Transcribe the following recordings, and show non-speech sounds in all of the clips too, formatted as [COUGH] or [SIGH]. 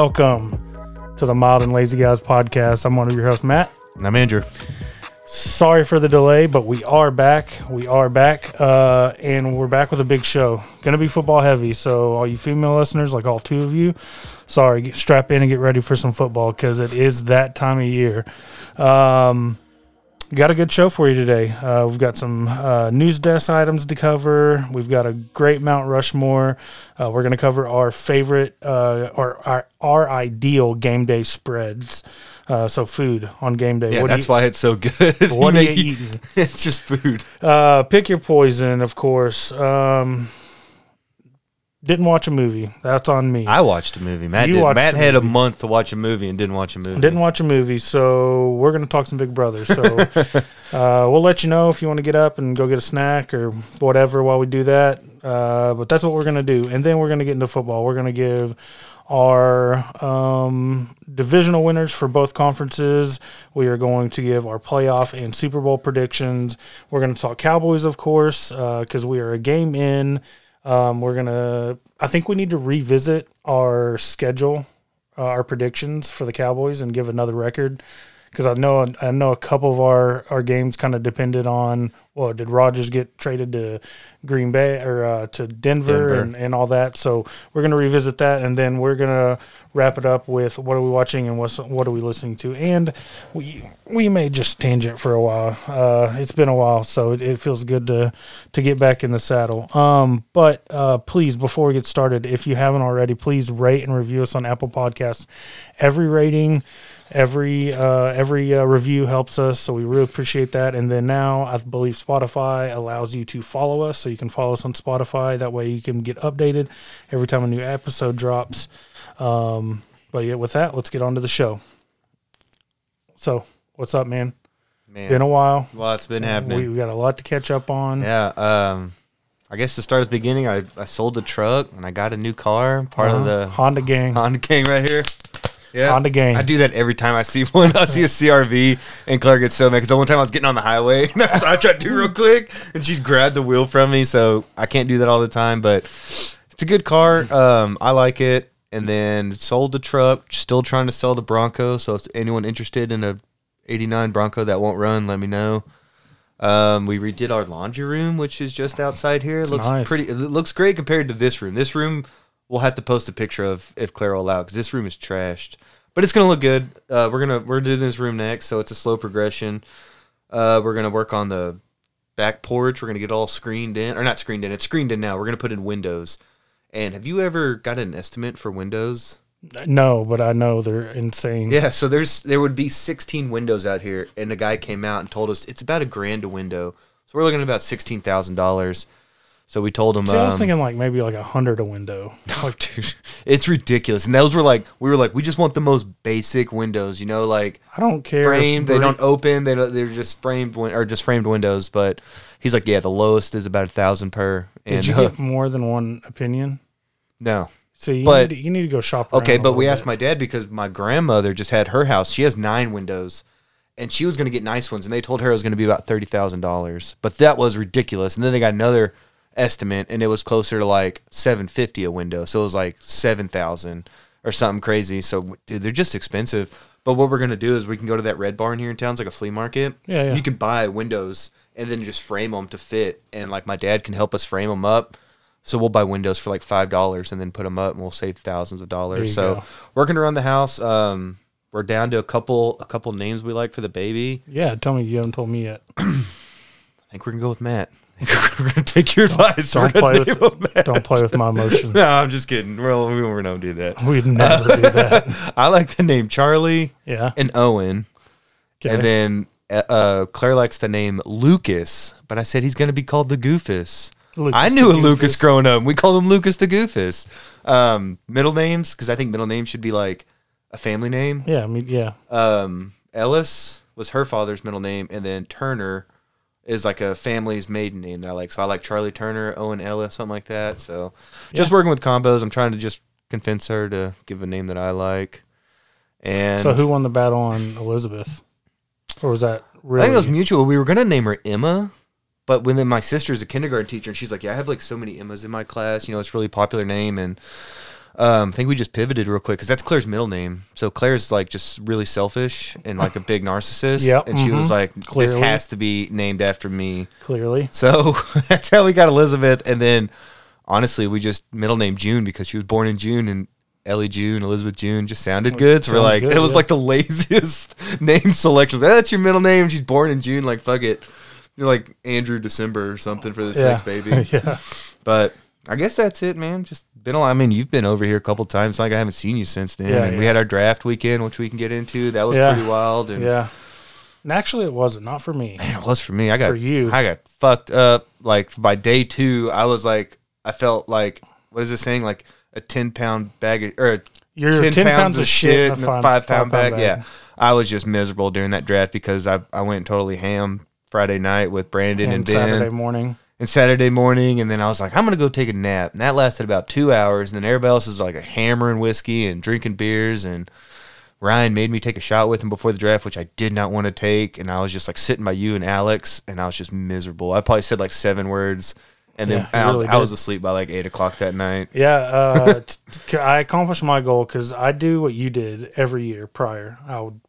and welcome to the Mild and Lazy Guys podcast. I'm one of your hosts, Matt. I'm Andrew. Sorry for the delay, but we are back. We are back, uh, and we're back with a big show. Going to be football heavy. So, all you female listeners, like all two of you, sorry, get, strap in and get ready for some football because it is that time of year. Um, got a good show for you today. Uh, we've got some uh, news desk items to cover. We've got a great Mount Rushmore. Uh, we're going to cover our favorite uh, or our, our ideal game day spreads. Uh, so food on game day. Yeah, What that's you- why it's so good. What [LAUGHS] are you eating? [LAUGHS] it's just food. Uh, pick your poison, of course. Um, didn't watch a movie. That's on me. I watched a movie. Matt You did. watched Matt a had a movie. month to watch a movie and didn't watch a movie. Didn't watch a movie, so we're gonna talk some Big Brother. So [LAUGHS] uh, we'll let you know if you want to get up and go get a snack or whatever while we do that. Uh, but that's what we're gonna do, and then we're gonna get into football. We're gonna give our um, divisional winners for both conferences. We are going to give our playoff and Super Bowl predictions. We're going to talk Cowboys, of course, because we are a game in. Um, we're gonna. I think we need to revisit our schedule, uh, our predictions for the Cowboys, and give another record. Because I know I know a couple of our, our games kind of depended on well, did Rodgers get traded to Green Bay or uh, to Denver, Denver. And, and all that? So we're gonna revisit that, and then we're gonna wrap it up with what are we watching and what's what are we listening to, and we we may just tangent for a while. Uh, it's been a while, so it, it feels good to to get back in the saddle. Um, but uh, please, before we get started, if you haven't already, please rate and review us on Apple Podcasts. Every rating, every uh, every uh, review helps us, so we really appreciate that. And then now, I believe Spotify allows you to follow us, so you can follow us on Spotify. That way, you can get updated every time a new episode drops. Um, but yeah, with that, let's get on to the show. So, what's up, man? Man, Been a while. lot's been happening. we got a lot to catch up on. yeah. Um, I guess to start at the beginning, I, I sold the truck and I got a new car. Part of Uh-huh. the Honda gang. Honda Gang right here. Yeah. Honda gang. I do that every time I see [LAUGHS] one. I see a CRV, and Claire gets so mad because the one time I was getting on the highway, [LAUGHS] and I, I tried to do real quick, and she grabbed the wheel from me. So I can't do that all the time, but it's a good car. Um, I like it. And then sold the truck. Still trying to sell the Bronco. So if anyone interested in a '89 Bronco that won't run, let me know. Um, we redid our laundry room, which is just outside here. It looks nice. pretty. It looks great compared to this room. This room we'll have to post a picture of if Claire will allow because this room is trashed. But it's gonna look good. Uh, we're gonna we're doing this room next, so it's a slow progression. Uh, we're gonna work on the back porch. We're gonna get it all screened in, or not screened in. It's screened in now. We're gonna put in windows. And have you ever got an estimate for windows? No, but I know they're insane. Yeah, so there's there would be 16 windows out here, and the guy came out and told us it's about a grand a window. So we're looking at about sixteen thousand dollars. So we told him, See, I was um, thinking like maybe like a hundred a window. [LAUGHS] Oh, dude, it's ridiculous. And those were like, we were like, we just want the most basic windows, you know, like I don't care. framed. They don't open. They don't, they're just framed win- or just framed windows. But he's like, yeah, the lowest is about a thousand per. And Did you get more than one opinion? no, So you, But- need, to, you need to go shop. Around okay, but we little asked my dad because my grandmother just had her house. She has nine windows. And she was going to get nice ones, and they told her it was going to be about thirty thousand dollars. But that was ridiculous. And then they got another estimate, and it was closer to like seven fifty a window. So it was like seven thousand or something crazy. So dude, they're just expensive. But what we're gonna do is we can go to that red barn here in town. It's like a flea market. Yeah, yeah. You can buy windows and then just frame them to fit. And like my dad can help us frame them up. So we'll buy windows for like five dollars and then put them up, and we'll save thousands of dollars. So go. working around the house. Um, we're down to a couple a couple names we like for the baby. Yeah, tell me you haven't told me yet. [CLEARS THROAT] I think we're gonna go with Matt. We're gonna take your advice. Don't We're gonna play with name him Matt. don't play with my emotions. [LAUGHS] No, I'm just kidding. Well, we we don't do that. We'd never do [LAUGHS] that. I like the name Charlie Yeah. and Owen, Okay. and then uh, uh, Claire likes the name Lucas, but I said he's gonna be called the Goofus. Lucas I knew a Lucas growing up. We called him Lucas the Goofus. Um, middle names, because I think middle names should be like a family name. Yeah, I mean, yeah. Um, Ellis was her father's middle name, and then Turner is like a family's maiden name that I like. So I like Charlie Turner, Owen Ellis, something like that. So just Yeah. working with combos. I'm trying to just convince her to give a name that I like. And So who won the battle on Elizabeth? Or was that really? I think it was mutual. We were gonna name her Emma, but when then my sister's a kindergarten teacher, and she's like, "Yeah, I have like so many Emmas in my class. You know, it's a really popular name." And Um, I think we just pivoted real quick because that's Claire's middle name. So Claire's like just really selfish and like a big narcissist. Yep, And she was mhm. like, Clearly. "This has to be named after me." Clearly. So [LAUGHS] that's how we got Elizabeth. And then honestly, we just middle name June because she was born in June and Ellie June, Elizabeth June just sounded good. So we're Sounds like, good, it was yeah. like the [LAUGHS] laziest [LAUGHS] name selection. That's your middle name. She's born in June. Like, fuck it. You're like Andrew December or something for this Yeah. next baby. yeah. But I guess that's it, man. Just been a lot. I mean, you've been over here a couple times. Like I haven't seen you since then. Yeah, and we had our draft weekend, which we can get into. That was Yeah. pretty wild. And Yeah. And actually, it wasn't. Not for me. man, it was for me. I got For you. I got fucked up. Like by day two, I was like, I felt like what is this saying? Like a ten pound bag of, or a You're 10, 10, pounds, of shit in a five, pound, bag. Yeah, I was just miserable during that draft because I I went totally ham Friday night with Brandon and, And Ben Saturday morning. And Saturday morning, and then I was like, I'm gonna go take a nap, and that lasted about two hours. And then everybody else is like a hammering whiskey and drinking beers, and Ryan made me take a shot with him before the draft, which I did not want to take, and I was just like sitting by you and Alex, and I was just miserable. I probably said like seven words, and then Yeah, I, was, really I was asleep by like eight o'clock that night. Yeah, [LAUGHS] uh, t- t- I accomplished my goal because I do what you did every year prior. I would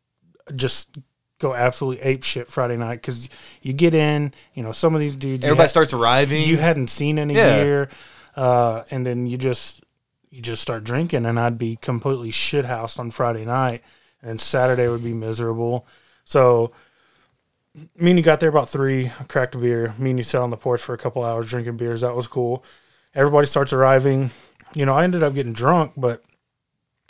just go absolutely ape shit Friday night because you get in, you know, some of these dudes Everybody starts arriving. you hadn't seen any Yeah. year, uh, and then you just you just start drinking, and I'd be completely shithoused on Friday night, and Saturday would be miserable. So. Me and you got there about three. I cracked a beer. Me and you sat on the porch for a couple hours drinking beers. That was cool. Everybody starts arriving. You know, I ended up getting drunk, but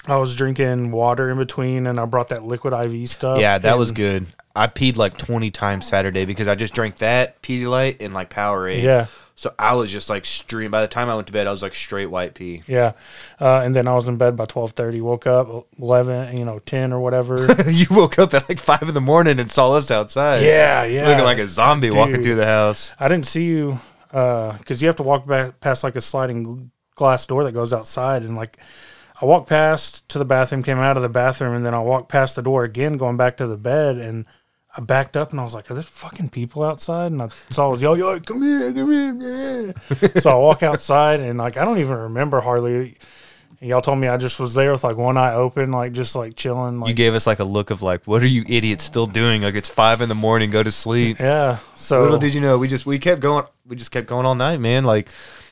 I was drinking water in between, and I brought that liquid IV stuff. yeah, that was good. I peed like twenty times Saturday because I just drank that Pedialyte and like Powerade. Yeah, So I was just like stream. By the time I went to bed, I was like straight white pee. yeah. Uh, and then I was in bed by twelve thirty. Woke up eleven, you know, ten or whatever. [LAUGHS] you woke up at like five in the morning and saw us outside. yeah, yeah. looking like a zombie walking through the house. I didn't see you because you have to walk back past like a sliding glass door that goes outside, and like I walked past to the bathroom, came out of the bathroom, and then I walked past the door again, going back to the bed, and I backed up and I was like, "Are there fucking people outside?" And I saw it was yo yo, come here, come here. yeah." so I walk outside and like I don't even remember hardly. And y'all told me I just was there with like one eye open, like just like chilling. Like you gave us like a look of like, what are you idiots still doing? Like it's five in the morning, go to sleep. yeah. So Little did you know, we just we kept going. We just kept going all night, man. Like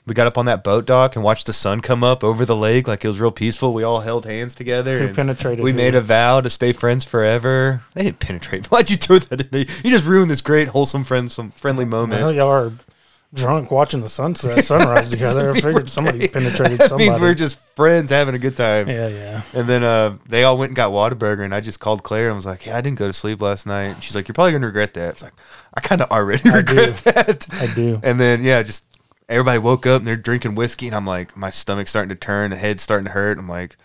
we got up on that boat dock and watched the sun come up over the lake. Like it was real peaceful. We all held hands together. Who and penetrated We who? made a vow to stay friends forever. They didn't penetrate. [LAUGHS] Why'd you throw that in there? You just ruined this great, wholesome, friend, some friendly moment. Well, y'all are drunk watching the sunset [LAUGHS] sunrise together. I figured somebody penetrated that somebody. means we're just friends having a good time. yeah, yeah. And then uh, they all went and got Whataburger, and I just called Claire and was like, "Yeah, I didn't go to sleep last night." And she's like, "You're probably gonna regret that." It's like, I kind of already I [LAUGHS] regret that. I do. And then yeah, just everybody woke up and they're drinking whiskey, and I'm like, my stomach's starting to turn, the head's starting to hurt. I'm like,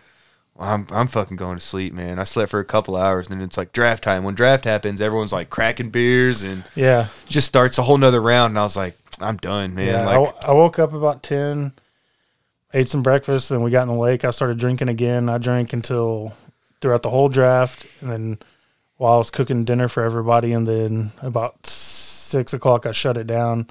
well, I'm I'm fucking going to sleep, man. I slept for a couple hours, and then it's like draft time. When draft happens, everyone's like cracking beers and Yeah, just starts a whole nother round. And I was like, I'm done, man. yeah. I like, w- I, woke up about ten, ate some breakfast, then we got in the lake. I started drinking again. I drank until throughout the whole draft, and then while I was cooking dinner for everybody, and then about six o'clock, I shut it down.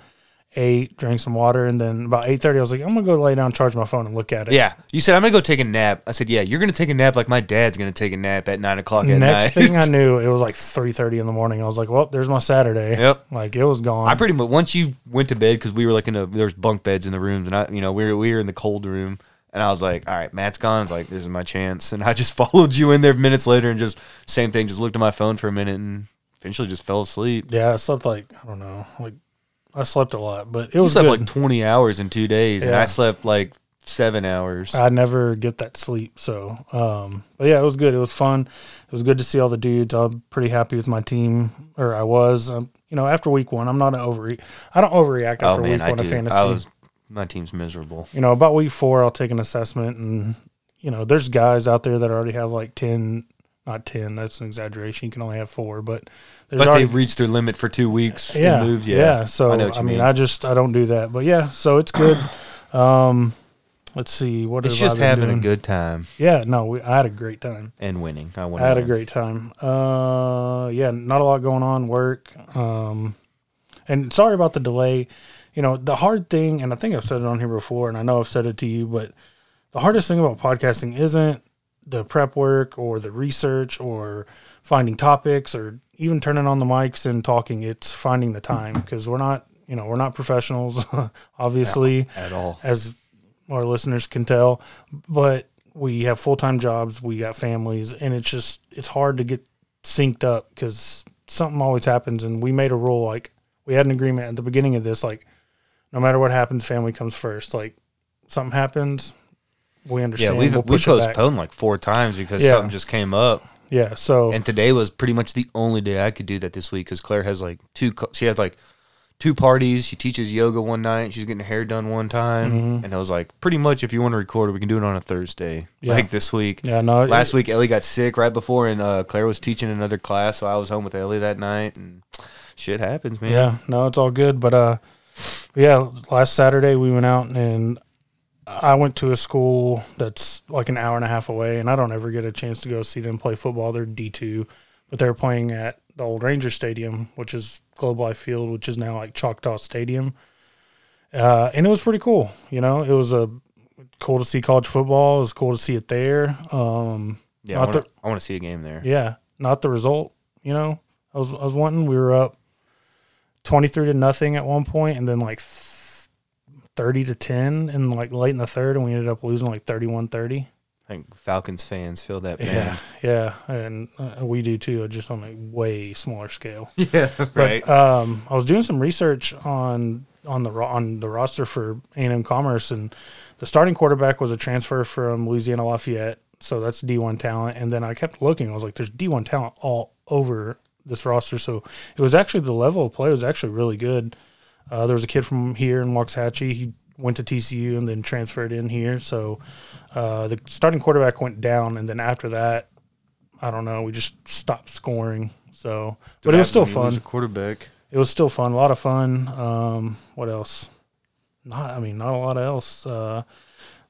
Ate, drank some water, and then about eight thirty, I was like, I'm gonna go lay down, charge my phone, and look at it. yeah, you said I'm gonna go take a nap. I said, yeah, you're gonna take a nap like my dad's gonna take a nap at nine o'clock at night. Next night. thing I [LAUGHS] knew, it was like three thirty in the morning. I was like, "Well, there's my Saturday." Yep. Like it was gone. I pretty much once you went to bed because we were like in a there was bunk beds in the rooms and I you know we were we were in the cold room and I was like all right Matt's gone It's like this is my chance and I just [LAUGHS] followed you in there minutes later and just same thing just looked at my phone for a minute and eventually just fell asleep. yeah, I slept like I don't know, like I slept a lot, but it You was slept good. like twenty hours in two days and I slept like seven hours. I never get that sleep, so um, but yeah, it was good. It was fun. It was good to see all the dudes. I'm pretty happy with my team, or I was. Um, you know, after week one, I'm not an overre. I don't overreact oh after man, week I one do. of fantasy. I was my team's miserable. you know, about week four, I'll take an assessment, and you know, there's guys out there that already have like ten. Not ten. That's an exaggeration. You can only have four, but there's But already they've reached their limit for two weeks. and yeah, moved. yeah, Yeah, So I I, know what you mean, mean. I just I don't do that, but yeah. So it's good. [CLEARS THROAT] um, let's see. What it's just having doing? a good time Yeah, no, we, I had a great time. and winning. I. I had a great time. Uh, yeah, not a lot going on. Work. Um, and sorry about the delay. You know, the hard thing, and I think I've said it on here before, and I know I've said it to you, but the hardest thing about podcasting isn't the prep work or the research or finding topics or even turning on the mics and talking. It's finding the time because we're not, you know, we're not professionals, [LAUGHS] obviously, at all. as our listeners can tell, but we have full time jobs, we got families, and it's just it's hard to get synced up because something always happens. And we made a rule like we had an agreement at the beginning of this, like no matter what happens, family comes first. Like something happens, we understand. Yeah, we've we'll we postponed like four times because Yeah. something just came up. Yeah, so And today was pretty much the only day I could do that this week because Claire has like two. She has like two parties. She teaches yoga one night. She's getting her hair done one time, Mhm. and I was like, pretty much if you want to record it, we can do it on a Thursday. Yeah. Like this week. yeah, no, Last week Ellie got sick right before, and uh, Claire was teaching another class, so I was home with Ellie that night, and shit happens, man. Yeah, no, it's all good. But uh, yeah, last Saturday we went out and I went to a school that's like an hour and a half away, and I don't ever get a chance to go see them play football. They're D two, but they're playing at the old Ranger Stadium, which is Globe Life Field, which is now like Choctaw Stadium. Uh, and it was pretty cool. You know, it was a cool to see college football. It was cool to see it there. Um, yeah. I wanna- the- I want to see a game there. yeah, not the result. You know, I was I was wanting. We were up twenty three to nothing at one point, and then like thirty to ten, and like late in the third, and we ended up losing like 31-30. I think Falcons fans feel that pain. yeah, yeah and uh, we do too, just on a way smaller scale. [LAUGHS] Yeah, right. But, um, I was doing some research on on the ro- on the roster for A and M Commerce, and the starting quarterback was a transfer from Louisiana Lafayette, so that's D one talent. And then I kept looking, I was like, "There's D one talent all over this roster." So it was actually the level of play was actually really good. Uh, there was a kid from here in Waxahachie. He went to TCU and then transferred in here. So uh, the starting quarterback went down, and then after that, I don't know, we just stopped scoring. So, but it was still fun quarterback. it was still fun, a lot of fun. Um, what else? Not, I mean, not a lot else. Uh,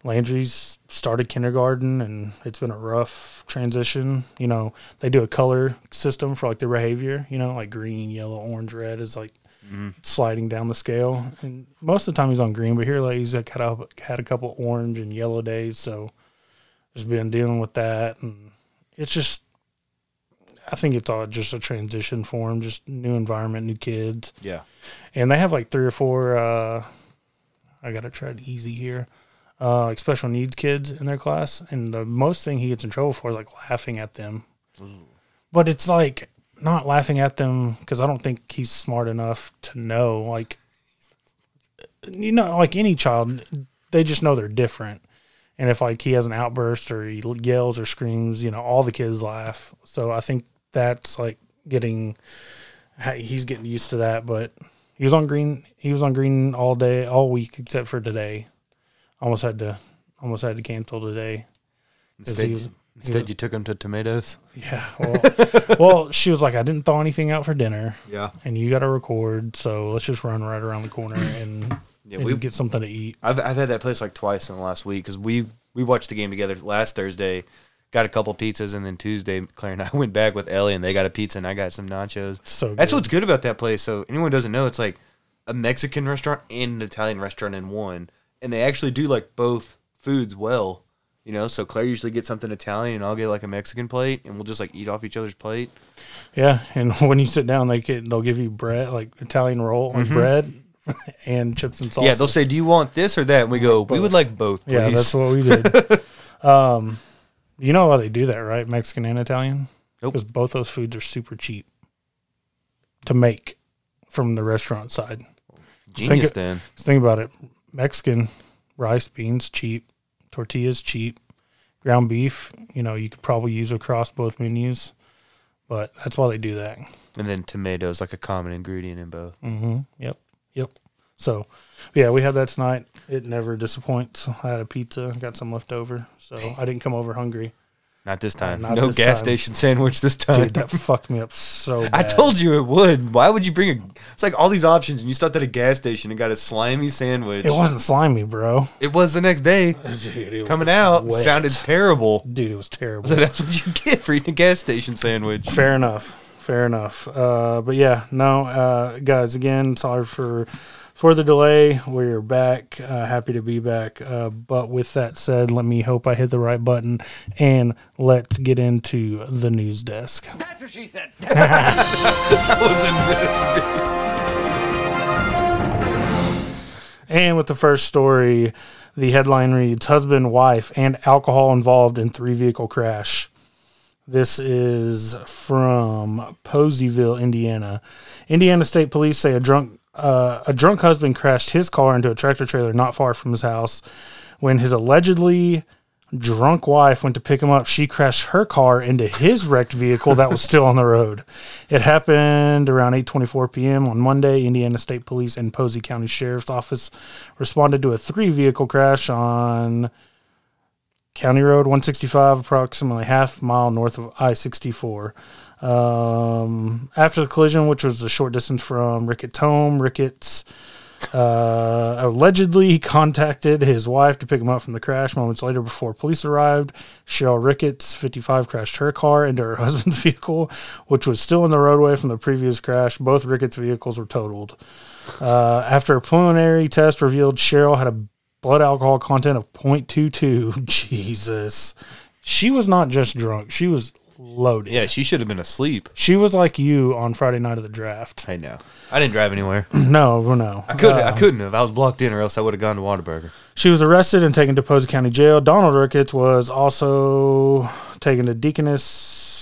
Landry's started kindergarten, and it's been a rough transition. You know, they do a color system for like their behavior. You know, like green, yellow, orange, red is like sliding down the scale. And most of the time he's on green, but here like he's like had a, had a couple orange and yellow days, so just been dealing with that, and it's just I think it's all just a transition for him, just new environment, new kids, Yeah. and they have like three or four. Uh, I gotta try it easy here. Uh, like special needs kids in their class, and the most thing he gets in trouble for is like laughing at them. But it's like not laughing at them because I don't think he's smart enough to know. Like, you know, like any child, they just know they're different. And if like he has an outburst or he yells or screams, you know, all the kids laugh. So I think that's like getting he's getting used to that. But he was on green. He was on green all day, all week except for today. Almost had to, almost had to cancel today. 'Cause Instead, he was- instead you took them to tomatoes. Yeah. Well, [LAUGHS] well, she was like, I didn't thaw anything out for dinner, Yeah. and you got to record, so let's just run right around the corner and, Yeah, and we get something to eat. I've I've had that place like twice in the last week because we we watched the game together last Thursday, got a couple pizzas, and then Tuesday Claire and I [LAUGHS] went back with Ellie and they got a pizza and I got some nachos. So That's what's good about that place. So anyone who doesn't know, it's like a Mexican restaurant and an Italian restaurant in one, and they actually do like both foods well. You know, so Claire usually gets something Italian, and I'll get like a Mexican plate, and we'll just like eat off each other's plate. Yeah, and [LAUGHS] when you sit down, they can, they'll give you bread, like Italian roll, like bread, [LAUGHS] and chips and salsa. Mm-hmm. Yeah, they'll say, "Do you want this or that?" And we go, "We would like both, please." Yeah, that's what we did. [LAUGHS] um, you know why they do that, right? Mexican and Italian. Nope. Because both those foods are super cheap to make from the restaurant side. Genius, it-. Just think about it. Mexican rice, beans, cheap. Tortillas, cheap. Ground beef, you know, you could probably use across both menus, but that's why they do that. And then tomatoes, like a common ingredient in both. Mm-hmm. Yep. Yep. So, yeah, we had that tonight. It never disappoints. I had a pizza, got some left over, so I didn't come over hungry. Not this time. not no this gas time. station sandwich this time. Dude, that fucked me up [LAUGHS] so bad. I told you it would. Why would you bring a? It's like all these options, and you stopped at a gas station and got a slimy sandwich. it wasn't slimy, bro. It was the next day [LAUGHS] Dude, it coming out. wet. Sounded terrible. Dude, it was terrible. So [LAUGHS] that's what you get for eating a gas station sandwich. Fair enough. Fair enough. Uh, but yeah, no, uh, guys. Again, sorry for for the delay. We're back. Uh, happy to be back. Uh, but with that said, let me hope I hit the right button and let's get into the news desk. That's what she said. [LAUGHS] And with the first story, the headline reads Husband, wife, and alcohol involved in three vehicle crash. This is from Poseyville, Indiana. Indiana State Police say a drunk uh, a drunk husband crashed his car into a tractor trailer not far from his house. When his allegedly drunk wife went to pick him up, she crashed her car into his wrecked vehicle that was still on the road. It happened around 8:24 p.m. on Monday. Indiana State Police and Posey County Sheriff's Office responded to a three-vehicle crash on County Road 165, approximately half mile north of I-64. Um, after the collision, which was a short distance from Ricketts' home, Ricketts uh, allegedly [LAUGHS] contacted his wife to pick him up from the crash. Moments later, before police arrived, Cheryl Ricketts, 55, crashed her car into her [LAUGHS] husband's vehicle, which was still in the roadway from the previous crash. Both Ricketts' vehicles were totaled. Uh, after a preliminary test revealed Cheryl had a blood alcohol content of 0.22. [LAUGHS] Jesus. She was not just drunk, she was loaded. Yeah, she should have been asleep. She was like you on Friday night of the draft. I know. I didn't drive anywhere. [CLEARS THROAT] No, no. I could. I Um, couldn't have. I was blocked in, or else I would have gone to Whataburger. She was arrested and taken to Posey County Jail. Donald Ricketts was also taken to Deaconess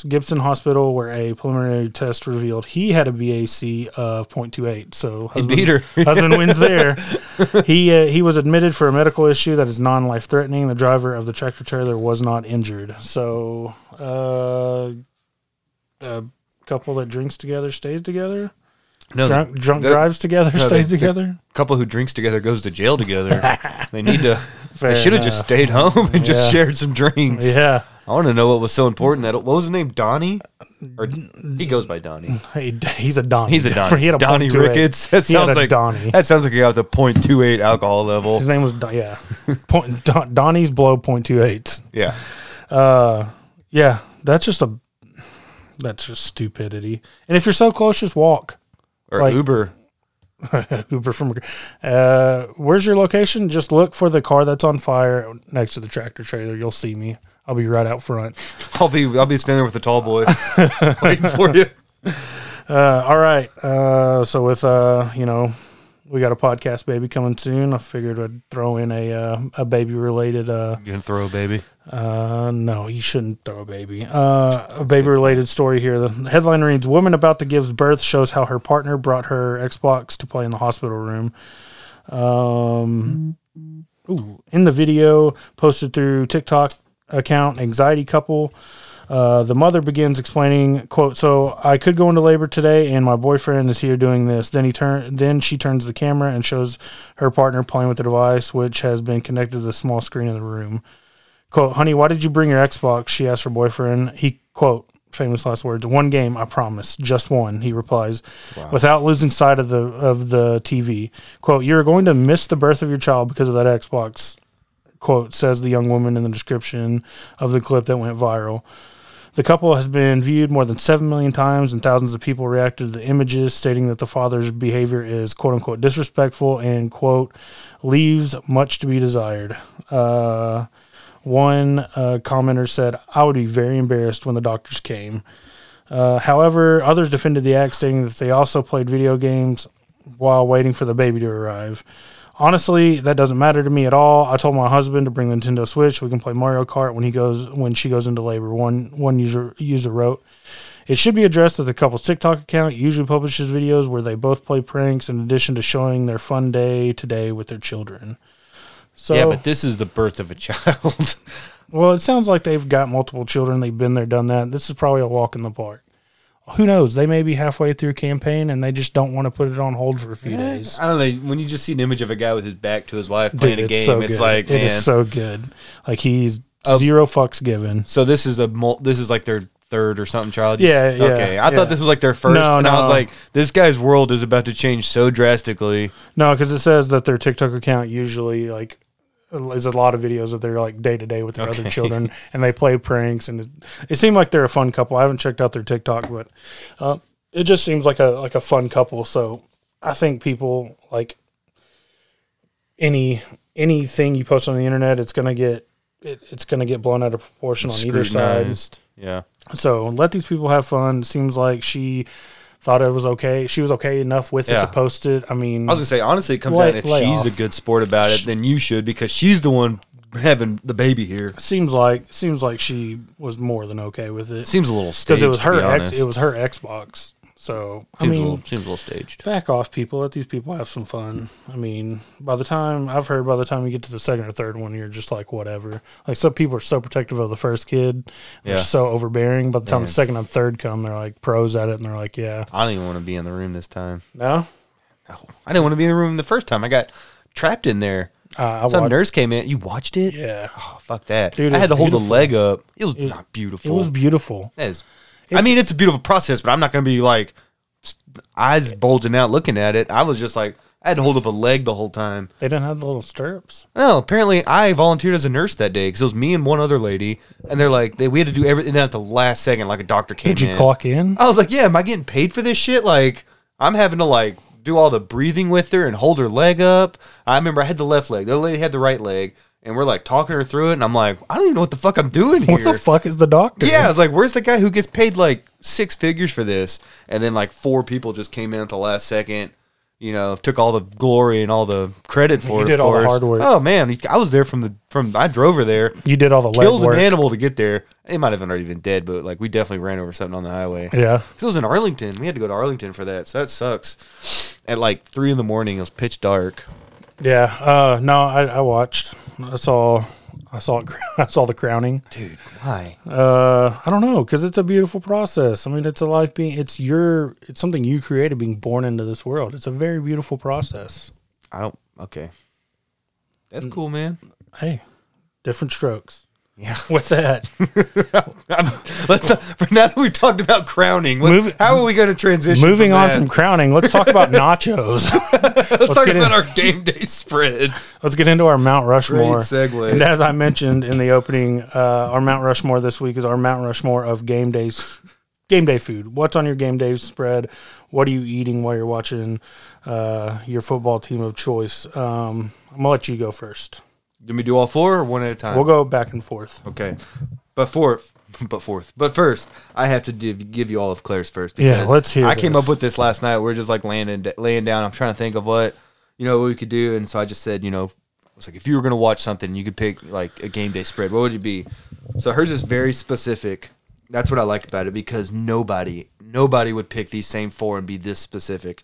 Gibson Hospital, where a preliminary test revealed he had a BAC of 0.28. So He husband, beat her. [LAUGHS] husband wins there. He uh, he was admitted for a medical issue that is non-life threatening. The driver of the tractor trailer was not injured. So uh, a couple that drinks together stays together. No, drunk drunk the- drives together no, stays they- they- together. couple who drinks together goes to jail together. [LAUGHS] they need to. Fair they should have just stayed home and just shared some drinks. Yeah. I want to know what was so important that what was his name? Donnie, or he goes by Donnie. He, he's a Donnie. He's a Donnie. [LAUGHS] He had a Donnie 0.28. Ricketts. That He had sounds a like Donnie. That sounds like he got the .28 alcohol level. His name was Don- yeah. [LAUGHS] Point, Don, Donnie's blow point two eight. Yeah, Uh, yeah. That's just a. That's just stupidity. And if you're so close, just walk. Or Like- Uber. [LAUGHS] Uber from. Uh, where's your location? Just look for the car that's on fire next to the tractor trailer. You'll see me. I'll be right out front. [LAUGHS] I'll be I'll be standing there with the tall boy [LAUGHS] waiting for you. Uh, all right. Uh, so with uh, you know, we got a podcast baby coming soon. I figured I'd throw in a uh, a baby related uh, You can throw, a baby. Uh, no, you shouldn't throw a baby. Uh, a baby related story here. The headline reads Woman about to give birth shows how her partner brought her Xbox to play in the hospital room. Um, ooh, in the video posted through TikTok account, Anxiety Couple. Uh, the mother begins explaining, "quote So I could go into labor today, and my boyfriend is here doing this." Then he turn, then she turns the camera and shows her partner playing with the device, which has been connected to the small screen in the room. Quote, honey, why did you bring your Xbox? She asked her boyfriend. He, quote, famous last words, one game, I promise, just one, he replies, without losing sight of the of the TV. Quote, you're going to miss the birth of your child because of that Xbox, quote, says the young woman in the description of the clip that went viral. The couple has been viewed more than 7 million times, and thousands of people reacted to the images, stating that the father's behavior is quote unquote disrespectful and quote leaves much to be desired. Uh, one uh, commenter said, I would be very embarrassed when the doctors came. Uh, however, others defended the act, stating that they also played video games while waiting for the baby to arrive. Honestly, that doesn't matter to me at all. I told my husband to bring the Nintendo Switch. We can play Mario Kart when he goes when she goes into labor. One one user user wrote, "It should be addressed that the couple's TikTok account usually publishes videos where they both play pranks in addition to showing their fun day today with their children." So yeah, but this is the birth of a [LAUGHS] child. well, it sounds like they've got multiple children. They've been there, done that. This is probably a walk in the park. Who knows? They may be halfway through campaign and they just don't want to put it on hold for a few days. I don't know. When you just see an image of a guy with his back to his wife playing Dude, a game, so it's good. like, it man. is so good. Like he's Uh, zero fucks given. so this is a mul- this is like their third or something child. Yeah, yeah, Okay, I yeah. thought this was like their first, No, and I was like, this guy's world is about to change so drastically. No, because it says that their TikTok account usually like is a lot of videos of their like day to day with their Okay. other children, [LAUGHS] and they play pranks, and it, it seemed like they're a fun couple. I haven't checked out their TikTok, but uh, it just seems like a like a fun couple. So I think people like any anything you post on the internet, it's gonna get it, it's gonna get blown out of proportion on either side. Yeah. So let these people have fun. Seems like she thought it was okay. She was okay enough with Yeah. it to post it. I mean, I was gonna say honestly, it comes Lay- out if she's a good sport about it, then you should because she's the one having the baby here. seems like seems like she was more than okay with it Seems a little because it was her ex. It was her Xbox. So I mean, a little, seems a little staged. back off, people. Let these people have some fun. I mean, by the time I've heard, by the time you get to the second or third one, you're just like whatever. Like some people are so protective of the first kid, they're Yeah. so overbearing. By the time Man. the second and third come, they're like pros at it, and they're like, yeah, I don't even want to be in the room this time. no. No, I didn't want to be in the room the first time. I got trapped in there. Uh, Some watched, nurse came in. You watched it? yeah, Oh, fuck that. Dude, I had to hold beautiful. the leg up. It was It- not beautiful. it was beautiful. That is- I mean, it's a beautiful process, but I'm not going to be like eyes bulging out looking at it. I was just like, I had to hold up a leg the whole time. They didn't have the little stirrups. No, apparently I volunteered as a nurse that day because it was me and one other lady, and they're like, they, we had to do everything. Then at the last second, like a doctor came Did you in. clock in? I was like, yeah, am I getting paid for this shit? Like, I'm having to like do all the breathing with her and hold her leg up. I remember I had the left leg, the other lady had the right leg, and we're like talking her through it, and I'm like, I don't even know what the fuck I'm doing here. What the fuck is the doctor? Yeah, I was like, where's the guy who gets paid like six figures for this? And then like four people just came in at the last second. You know, took all the glory and all the credit for You it. did of all the hard work. Oh man, I was there from the from. I drove her there, you did all the killed an animal to get there. It might have already been dead, but like we definitely ran over something on the highway. Yeah, it was in Arlington. We had to go to Arlington for that, so that sucks. At like three in the morning, it was pitch dark. yeah. Uh, no, I, I watched. I saw. I saw. It, [LAUGHS] I saw the crowning. Dude, why? Uh, I don't know, because it's a beautiful process. I mean, it's a life being. It's your. It's something you created, being born into this world. It's a very beautiful process. I don't. Okay, that's Mm. cool, man. Hey, different strokes. Yeah. With that, [LAUGHS] Let's not, for now that we've talked about crowning. What, Move- how are we going to transition? moving from on that? from crowning, let's talk about [LAUGHS] nachos. let's, [LAUGHS] talk about in- our game day spread. Let's get into our Mount Great Rushmore. segue. And as I mentioned in the opening, uh, our Mount Rushmore this week is our Mount Rushmore of game days, game day food. What's on your game day spread? What are you eating while you're watching uh, your football team of choice? Um, I'm gonna let you go first. Let me do all four or one at a time. We'll go back and forth. Okay, but fourth, [LAUGHS] but fourth, but first, I have to give, give you all of Claire's first. Yeah, let's hear I came up with this last night. We are just like laying laying down. I'm trying to think of what you know what we could do, and so I just said, you know, it's like if you were gonna watch something, you could pick like a game day spread. What would it be? So hers is very specific. That's what I liked about it because nobody nobody would pick these same four and be this specific.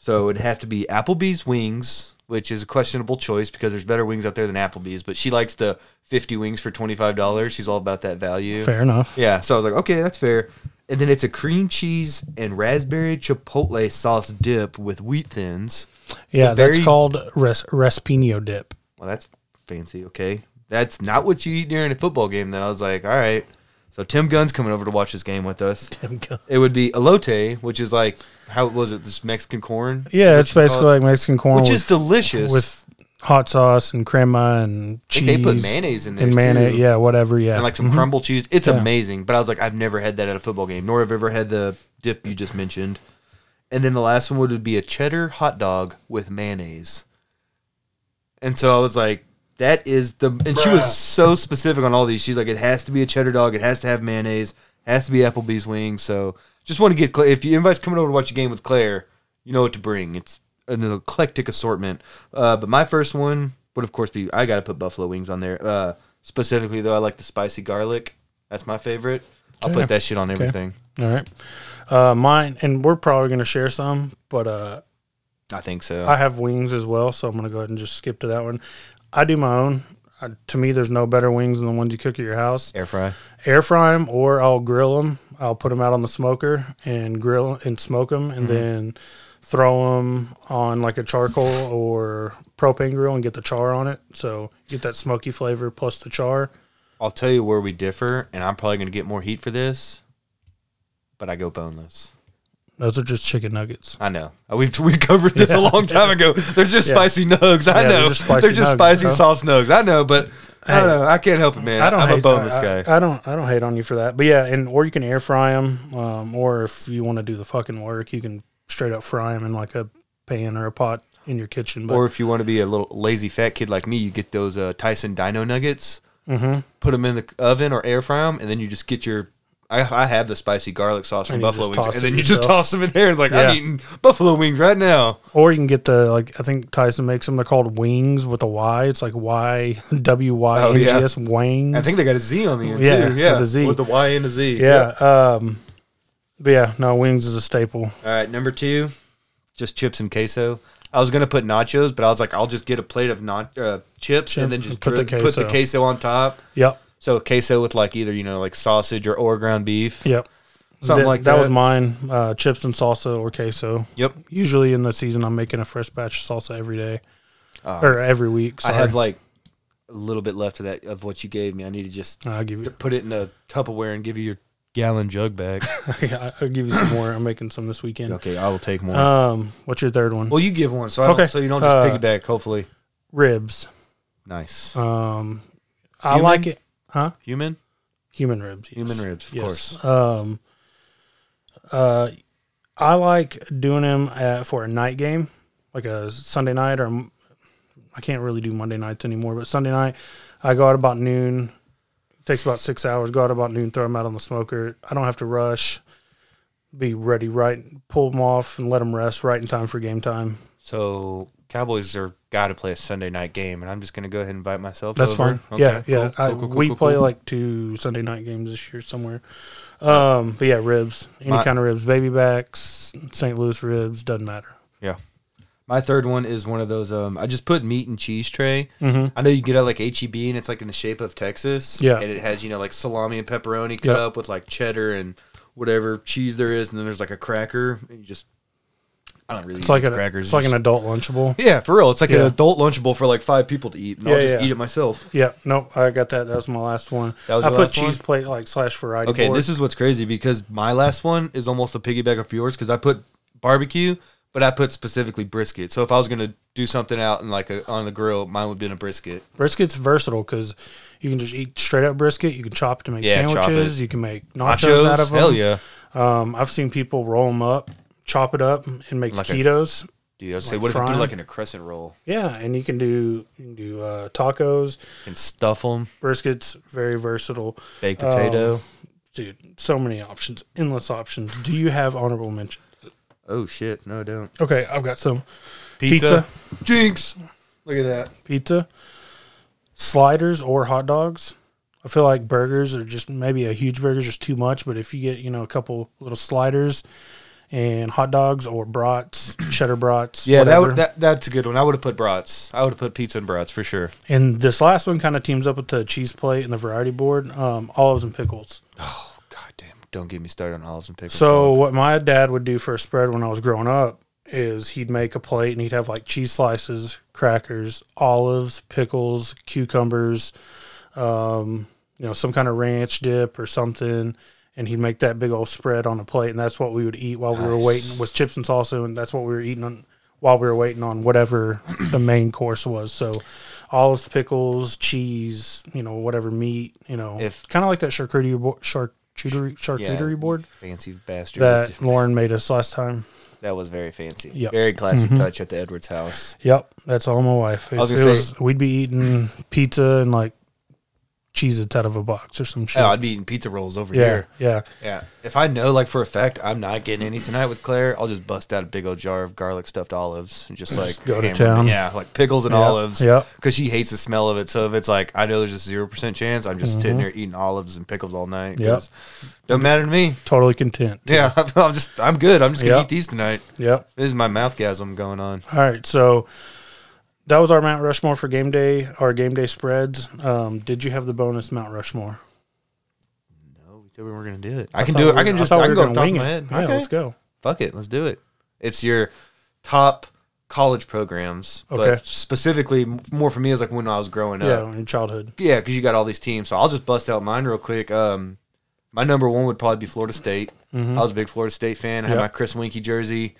So it'd have to be Applebee's wings, which is a questionable choice because there's better wings out there than Applebee's. But she likes the 50 wings for $25. She's all about that value. Fair enough. Yeah. So I was like, okay, that's fair. And then it's a cream cheese and raspberry chipotle sauce dip with wheat thins. Yeah, that's called res- Respino dip. Well, that's fancy. Okay. That's not what you eat during a football game, though. I was like, all right. So Tim Gunn's coming over to watch this game with us. Tim Gunn. It would be elote, which is like, how was it? This Mexican corn? Yeah, it's basically like Mexican corn which with, is delicious. with hot sauce and crema and cheese. they put mayonnaise in there and mayonnaise. too. Yeah, whatever. Yeah, and like some Mhm. crumble cheese. It's Yeah. amazing. But I was like, I've never had that at a football game, nor have I ever had the dip you just mentioned. And then the last one would be a cheddar hot dog with mayonnaise. And so I was like, that is the. And she was so specific on all these. She's like, it has to be a cheddar dog. It has to have mayonnaise. Has to be Applebee's wings. So just want to get if you anybody's coming over to watch a game with Claire, you know what to bring. It's an eclectic assortment. Uh, but my first one would of course be I got to put buffalo wings on there. Uh, specifically though, I like the spicy garlic. That's my favorite. I'll Okay. put that shit on everything. All right. Uh, mine, and we're probably going to share some, but uh, I think so. I have wings as well, so I'm going to go ahead and just skip to that one. I do my own. Uh, to me, there's no better wings than the ones you cook at your house. Air fry. Air fry them, or I'll grill them. I'll put them out on the smoker and grill and smoke them, and then throw them on like a charcoal or propane grill and get the char on it. So get that smoky flavor plus the char. I'll tell you where we differ, and I'm probably gonna get more heat for this. But I go boneless. Those are just chicken nuggets. I know. Uh, We've we covered this [LAUGHS] a long time ago. They're just Yeah. spicy nugs. I Yeah, they're know. just spicy they're just nugs, spicy bro. sauce nugs. I know, but I don't know. I can't help it, man. I don't I'm hate, a boneless I, guy. I, I don't. I don't hate on you for that. But yeah, and or you can air fry them, um, or if you want to do the fucking work, you can straight up fry them in like a pan or a pot. in your kitchen. But Or if you want to be a little lazy fat kid like me, you get those uh, Tyson Dino Nuggets. Mhm. Put them in the oven or air fry them, and then you just get your. I, I have the spicy garlic sauce from And you Buffalo just Wings, toss and it then you just yourself. toss them in there. And like Yeah. I'm eating Buffalo Wings right now. or you can get the like I think Tyson makes them. They're called wings with a Y. It's like Y [LAUGHS] W Y N G S wings. I think they got a Z on the end Yeah, too. Yeah, with a Z. with the Y and a Z. yeah. Um, but yeah, no wings is a staple. All right, number two, just chips and queso. I was gonna put nachos, but I was like, I'll just get a plate of not uh, chips Chip and then just put the put, put the queso. queso on top. Yep. So queso with like either you know like sausage or or ground beef. Yep. Something That- like that that. was mine. Uh, chips and salsa or queso. Yep. Usually in the season, I'm making a fresh batch of salsa every day Uh, or every week. I Sorry. have like a little bit left of that of what you gave me. I need to just I'll give you. put it in a Tupperware and give you your gallon jug back. [LAUGHS] I'll give you some more. I'm making some this weekend. okay, I will take more. Um, what's your third one? well, you give one, so I don't, okay. so you don't just Uh, piggyback. Hopefully, Ribs. nice. Um, I Human? like it. Huh? Human, Human ribs. yes. human ribs, of Yes. course. Um, uh, I like doing them at, for a night game, like a Sunday night, or I can't really do Monday nights anymore. But Sunday night, I go out about noon. It takes about six hours. Go out about noon, throw them out on the smoker. I don't have to rush. Be ready, right? Pull them off and let them rest right in time for game time. So Cowboys are got to play a Sunday night game, and I'm just gonna go ahead and invite myself. That's over. fine. Okay, yeah, yeah. cool, I, cool, cool, we play like two Sunday night games this year somewhere. Um, but yeah, ribs, any My- kind of ribs, baby backs, St. Louis ribs, doesn't matter. Yeah. My third one is one of those. Um, I just put meat and cheese tray. Mm-hmm. I know you get out like HEB and it's like in the shape of Texas. Yeah. And it has, you know, like salami and pepperoni cut Yep. up with like cheddar and whatever cheese there is, and then there's like a cracker. And you just I don't really It's eat like the an crackers. it's like an adult lunchable. Yeah, for real. It's like an adult lunchable for like five people to eat. And I'll just yeah. eat it myself. Yeah, nope, I got that. That was my last one. That was I put last cheese one? plate like slash variety. Okay, board. this is what's crazy because my last one is almost a piggyback of yours because I put barbecue, but I put specifically brisket. So if I was gonna do something out in like a, on the grill, mine would be been a brisket. brisket's versatile because you can just eat straight up brisket. You can chop it to make Yeah, sandwiches. it. You can make nachos, out of them. hell yeah, Um, I've seen people roll them up, chop it up, and make Like a- taquitos. dude. I was say, Like what if you put it like in a crescent roll yeah, and you can do you can do uh, tacos. and stuff them, Brisket's very versatile. baked potato? Dude, so many options, endless options. Do you have honorable mention? Oh shit, no, don't. Okay, I've got some Pizza. Jinx. Look at that. pizza, sliders, or hot dogs. I feel like burgers are just maybe a huge burger is just too much, but if you get you know a couple little sliders and hot dogs or brats, [CLEARS THROAT] cheddar brats, Yeah, that, would, that that's a good one. I would have put brats. I would have put pizza and brats for sure. and this last one kind of teams up with the cheese plate and the variety board, um, olives and pickles. Oh god damn! Don't get me started on olives and pickles. So what my dad would do for a spread when I was growing up is he'd make a plate and he'd have like cheese slices, crackers, olives, pickles, cucumbers, um, you know, some kind of ranch dip or something. And he'd make that big old spread on a plate, and that's what we would eat while we were waiting. Was chips and salsa, and that's what we were eating on while we were waiting on whatever the main course was. So, olives, pickles, cheese, you know, whatever meat, you know, If- kind of like that charcuterie board, charcuterie, charcuterie board fancy bastard. that Lauren made us last time. That was very fancy. Yep. Very classy Mhm. touch at the Edwards house. Yep, that's all my wife. If was it gonna was, we'd be eating pizza and like Cheez-Its out of a box or some shit. Oh, I'd be eating pizza rolls over yeah, here. yeah, Yeah. If I know, like for a fact, I'm not getting any tonight with Claire, I'll just bust out a big old jar of garlic stuffed olives and just like Just go to town. Yeah, like pickles and Yep, olives. yep. Because she hates the smell of it. So if it's like I know there's a zero percent chance, I'm just sitting Mhm. there eating olives and pickles all night. Yeah. Don't matter to me. Totally content. Yeah, [LAUGHS] I'm just I'm good. I'm just gonna Yep. eat these tonight. Yep. This is my mouthgasm going on. All right, so that was our Mount Rushmore for game day. Our game day spreads. Um, did you have the bonus Mount Rushmore? No, we said we weren't gonna do it. I, can thought do we it. I can just thought I we can were go gonna top of wing my it. head. Yeah, okay. let's go. Fuck it, let's do it. It's your top college programs, Okay. but specifically more for me is like when I was growing Yeah, up. Yeah, in childhood. Yeah, because you got all these teams. So I'll just bust out mine real quick. Um, my number one would probably be Florida State. Mhm. I was a big Florida State fan. I had Yep. my Chris Weinke jersey.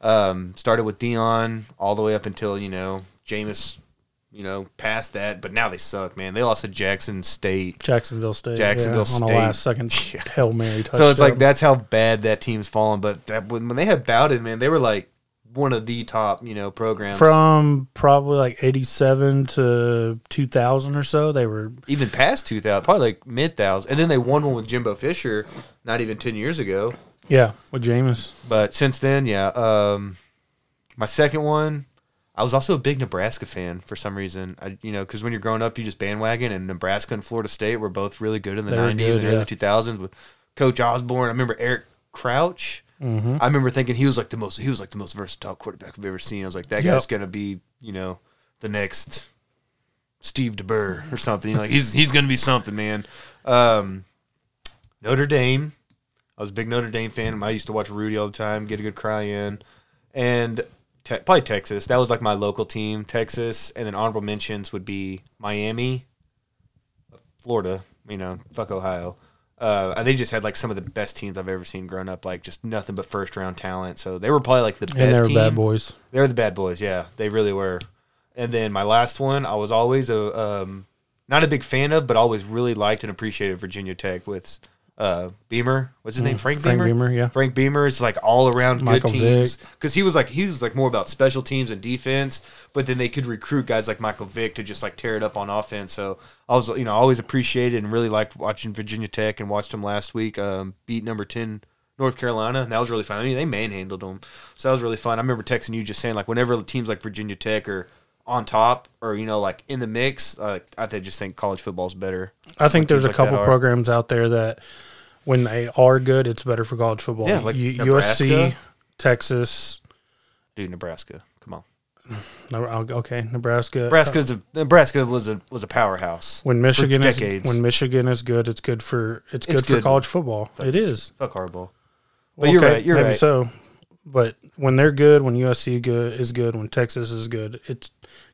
Um, started with Deion all the way up until you know Jameis, you know, past that. But now they suck, man. They lost to Jackson State. Jacksonville State. Jacksonville yeah, on State. a last second [LAUGHS] Yeah. hail mary touchdown. So it's like that's how bad that team's fallen. But that when, when they had Bowden, man, they were like one of the top, you know, programs. From probably like 87 to 2000 or so, they were even past 2000, probably like mid thousand. And then they won one with Jimbo Fisher not even 10 years ago. yeah with Jameis. But since then, yeah. Um, my second one, I was also a big Nebraska fan for some reason. I, you know, because when you're growing up, you just bandwagon, and Nebraska and Florida State were both really good in the They 90s good, and early 2000s with Coach Osborne. I remember Eric Crouch. Mm-hmm. I remember thinking he was like the most he was like the most versatile quarterback I've ever seen. I was like, that Yep. guy's gonna be, you know, the next Steve DeBurr or something. Like he's he's gonna be something, man. Um, Notre Dame. I was a big Notre Dame fan. I used to watch Rudy all the time, get a good cry in, and te- probably Texas. That was like my local team, Texas. And then honorable mentions would be Miami, Florida. You know, fuck Ohio. Uh, they just had like some of the best teams I've ever seen growing up. Like just nothing but first round talent. So they were probably like the best And they were team. bad boys. They were the bad boys. Yeah, they really were. And then my last one, I was always a um, not a big fan of, but always really liked and appreciated Virginia Tech with uh, Beamer. What's his name? Frank, Mm, Frank Beamer. Beamer, yeah. Frank Beamer is like all around good teams because he was like he was like more about special teams and defense, but then they could recruit guys like Michael Vick to just like tear it up on offense. So I was you know always appreciated and really liked watching Virginia Tech and watched them last week um, beat number ten North Carolina, and that was really fun. I mean, they manhandled them, so that was really fun. I remember texting you just saying like whenever teams like Virginia Tech are on top or you know like in the mix, uh, I just think college football's better. I think there's a like that couple programs out there that when they are good, it's better for college football. Yeah, like U- USC, Texas. Dude, Nebraska, come on. No, okay, Nebraska. Nebraska's a, Nebraska was a was a powerhouse. when Michigan is decades. when Michigan is good, it's good for it's, It's good for good. college football. It is. Fuck Harbaugh. But you're right, you're maybe right. so. But when they're good, when USC good is good, when Texas is good, it's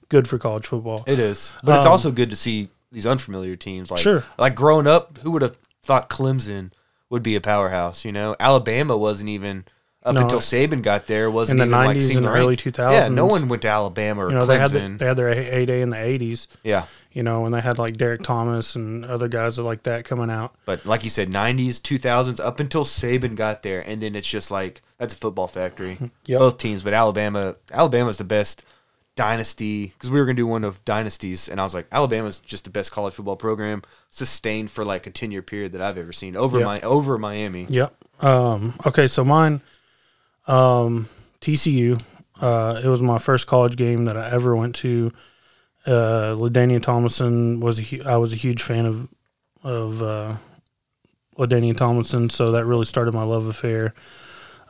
good for college football. It is, but it's Um, also good to see these unfamiliar teams. Like, Sure. like growing up, who would have thought Clemson would be a powerhouse? You know, Alabama wasn't even up No. until Saban got there. Wasn't In the even like 90s and the early rank. 2000s. Yeah, no one went to Alabama or you know, they had Clemson. the, they had their heyday in the '80s. yeah, You know, when they had like Derrick Thomas and other guys like that coming out. but like you said, '90s, 2000s, up until Saban got there, and then it's just like that's a football factory. Yep. Both teams, but Alabama, Alabama's the best dynasty because we were gonna do one of dynasties, and I was like, Alabama's just the best college football program sustained for like a ten year period that I've ever seen over Yep. my over Miami. Yep. Um, okay, so mine, um, TCU. Uh, it was my first college game that I ever went to. Uh, LaDainian Tomlinson was a hu- I was a huge fan of of uh, LaDainian Tomlinson, so that really started my love affair.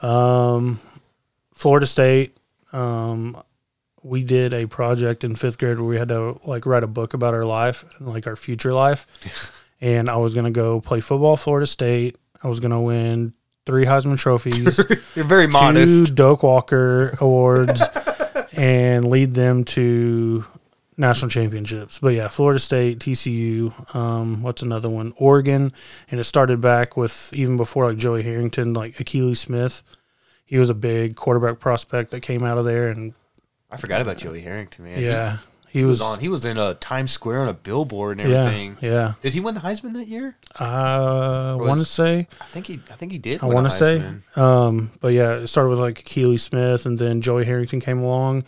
Um, Florida State. Um, we did a project in fifth grade where we had to like write a book about our life and like our future life. [LAUGHS] and I was gonna go play football, Florida State. I was gonna win three Heisman trophies, [LAUGHS] You're very two modest. Doak Walker [LAUGHS] awards, and lead them to national championships. But yeah, Florida State, TCU. Um, what's another one? Oregon, and it started back with even before like Joey Harrington, like Akili Smith. He was a big quarterback prospect that came out of there, and I forgot about Joey Harrington, man. Yeah, he, he, was, was on. He was in a Times Square on a billboard and everything. yeah. Did he win the Heisman that year? I want to say I think he. I think he did. I want to say, um, but yeah, it started with like Akili Smith, and then Joey Harrington came along,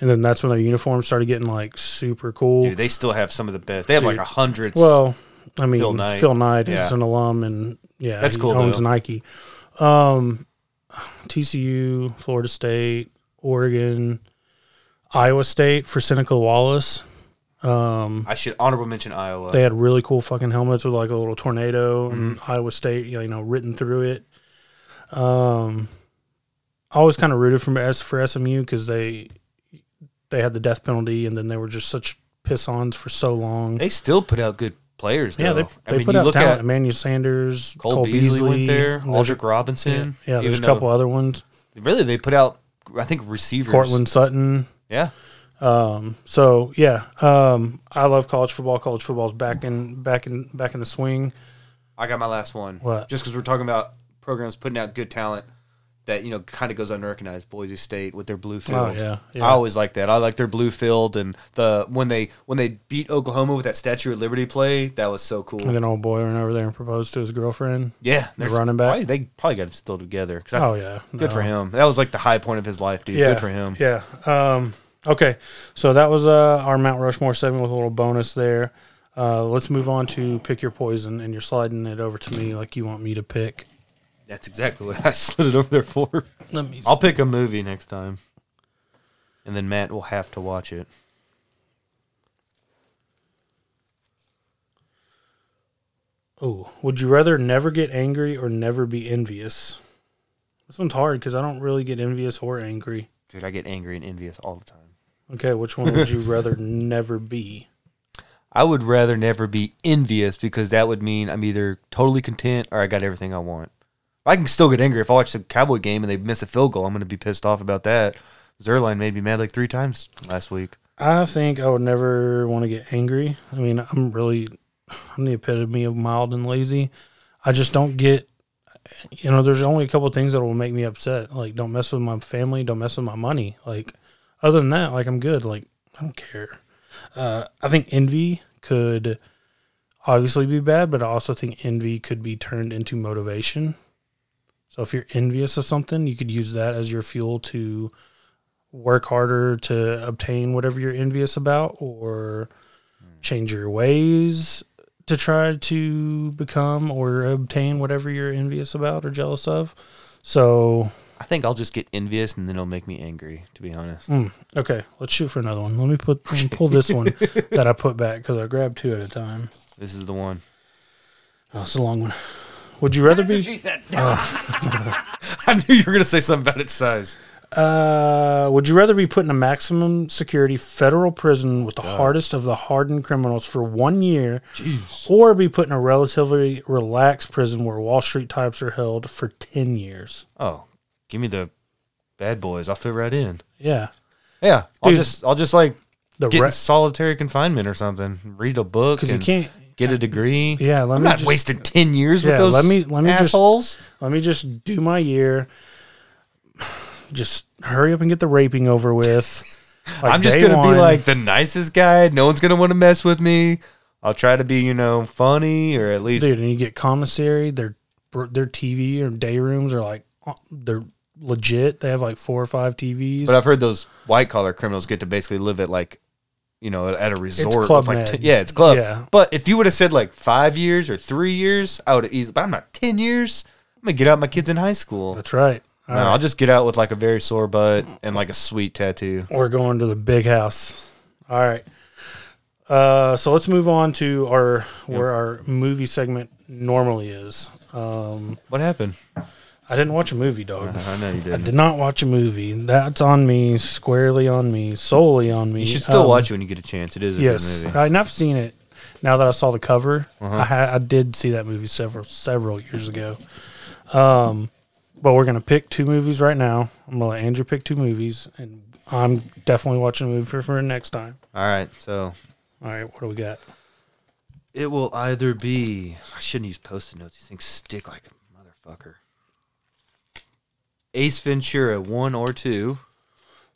and then that's when their uniforms started getting like super cool. Dude, they still have some of the best. They have like a hundred. well, I mean, Phil Phil Knight. Knight, is Yeah. an alum, and yeah, That's he cool, Owns though. Nike, um, TCU, Florida State, Oregon, Iowa State for Seneca Wallace. Um, I should honorable mention Iowa. they had really cool fucking helmets with like a little tornado and Mm-hmm. Iowa State, you know, written through it. Um, I always kind of rooted for S for SMU because they they had the death penalty and then they were just such piss ons for so long. They still put out good players. Though. yeah, they, I they mean, put you out look talent. at Emmanuel Sanders, Cole, Cole, Beasley, went there. and Aldrick Robinson. Yeah, yeah there's a couple though- other ones. Really, they put out. I think receivers. Courtland Sutton. Yeah, Um, so yeah, um, I love college football. College football's back in back in back in the swing. I got my last one. What? Just because we're talking about programs putting out good talent, that you know kind of goes unrecognized. Boise State with their blue field. Oh, yeah, yeah. I always like that. I like their blue field and the when they when they beat Oklahoma with that Statue of Liberty play. That was so cool. And then old boy went over there and proposed to his girlfriend. yeah, the there's- running back? Probably, they probably got it still together. Oh yeah, good for him. That was like the high point of his life, dude. Yeah, Good for him. Yeah. Um, okay, so that was uh, our Mount Rushmore segment with a little bonus there. Uh, let's move on to pick your poison, and you're sliding it over to me like you want me to pick. That's exactly what I [LAUGHS] slid it over there for. Let me. I'll pick a movie next time, and then Matt will have to watch it. Oh, would you rather never get angry or never be envious? This one's hard because I don't really get envious or angry. Dude, I get angry and envious all the time. Okay, which one would you rather [LAUGHS] never be? I would rather never be envious because that would mean I'm either totally content or I got everything I want. I can still get angry if I watch the Cowboy game and they miss a field goal. I'm going to be pissed off about that. Zuerlein made me mad like three times last week. I think I would never want to get angry. I mean, I'm really, I'm the epitome of mild and lazy. I just don't get, you know, there's only a couple things that will make me upset. Like, don't mess with my family, don't mess with my money. Like, other than that, like, I'm good. Like, I don't care. Uh, I think envy could obviously be bad, but I also think envy could be turned into motivation. So if you're envious of something, you could use that as your fuel to work harder to obtain whatever you're envious about or change your ways to try to become or obtain whatever you're envious about or jealous of. So, I think I'll just get envious and then it'll make me angry, to be honest. mm, okay, let's shoot for another one. Let me put let me pull this one [LAUGHS] that I put back because I grabbed two at a time. This is the one. Oh, it's a long one. Would you rather be? She said, [LAUGHS] I knew you were going to say something about its size. Uh, would you rather be put in a maximum security federal prison with the hardest of the hardened criminals for one year, or be put in a relatively relaxed prison where Wall Street types are held for ten years? Oh, give me the bad boys. I'll fit right in. Yeah, Yeah, I'll Dude. just I'll just like the get in re- solitary confinement or something. Read a book because you can't. Get a degree. Yeah, let I'm me not just, wasting ten years Yeah, with those let me- let me just- assholes. let me just do my year. Just hurry up and get the raping over with. [LAUGHS] Like I'm just gonna one. be like the nicest guy. No one's gonna want to mess with me. I'll try to be, you know, funny or at least dude, and you get commissary. Their their TV or day rooms are like uh, they're legit. They have like four or five TVs. But I've heard those white collar criminals get to basically live at like, you know, at a resort. Club with like t- yeah, it's club. Yeah. But if you would have said like five years or three years, I would have easily. But I'm not ten years. I'm gonna get out my kids in high school. That's right. No, right. I'll just get out with like a very sore butt and like a sweet tattoo. We're going to the big house. All right. Uh, so let's move on to our where our movie segment normally is. Um, What happened? I didn't watch a movie, dog. [LAUGHS] I know you did. I did. not watch a movie. That's on me, squarely on me, solely on me. You should still Um, watch it when you get a chance. It is a Yes, good movie. I, and I've seen it. Now that I saw the cover, Uh-huh. I, ha- I did see that movie several several years ago. Um, but we're gonna pick two movies right now. I'm gonna let Andrew pick two movies, and I'm definitely watching a movie for, for next time. All right, so All right, what do we got? it will either be. I shouldn't use post-it notes. These things stick like a motherfucker. Ace Ventura, one or two.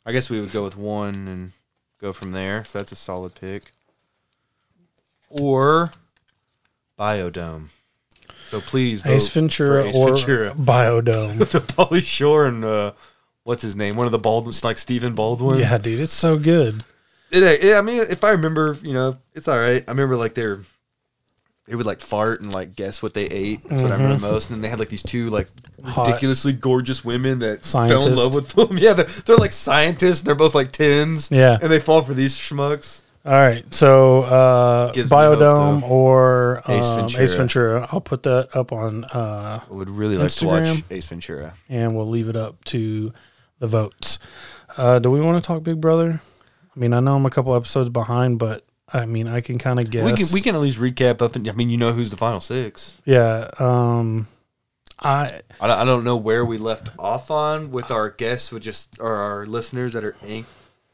I guess we would go with one and go from there. So that's a solid pick. Or Biodome. So please Ace Ventura Ace or Ventura. [LAUGHS] Biodome? the Pauly Shore and uh, what's his name? One of the Baldwins, like Stephen Baldwin. yeah, dude, it's so good. It, yeah, I mean, if I remember, you know, it's all right. I remember like they're they would like fart and like guess what they ate. That's what I remember most. And then they had like these two like Mm-hmm. Hot. ridiculously gorgeous women that fell in Scientists. love with them. [LAUGHS] Yeah, they're, they're like scientists. They're both like tens. Yeah. and they fall for these schmucks. All right, so uh, Gives me hope, Biodome though. or Ace um, Ventura. Ace Ventura. I'll put that up on, uh, I would really like to watch Instagram. Ace Ventura. and we'll leave it up to the votes. Uh, do we want to talk Big Brother? I mean, I know I'm a couple episodes behind, but I mean, I can kind of guess. We can we can at least recap up. And I mean, you know who's the final six. Yeah. Um, I I don't, I don't know where we left off on with our guests, with just or our listeners that are an-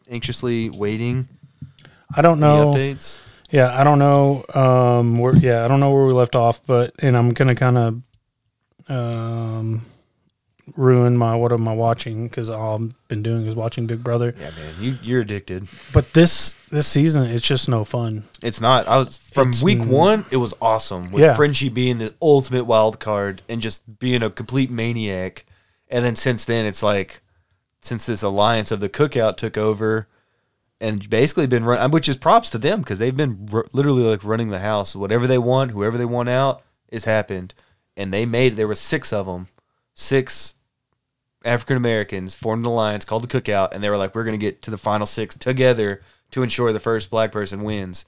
anxiously waiting. I don't Any know. updates? Yeah, I don't know. Um, where yeah, I don't know where we left off, but and I'm gonna kind of um ruin my what am I watching because all I've been doing is watching Big Brother. Yeah, man, you you're addicted. But this this season, it's just no fun. It's not. I was from It's week one. It was awesome with Yeah. Frenchie being the ultimate wild card and just being a complete maniac. And then since then, it's like since this alliance of the cookout took over, and basically been run, which is props to them because they've been r- literally like running the house. Whatever they want, whoever they want out, is happened. And they made there were six of them, six African Americans formed an alliance called the Cookout, and they were like, "We're going to get to the final six together to ensure the first black person wins."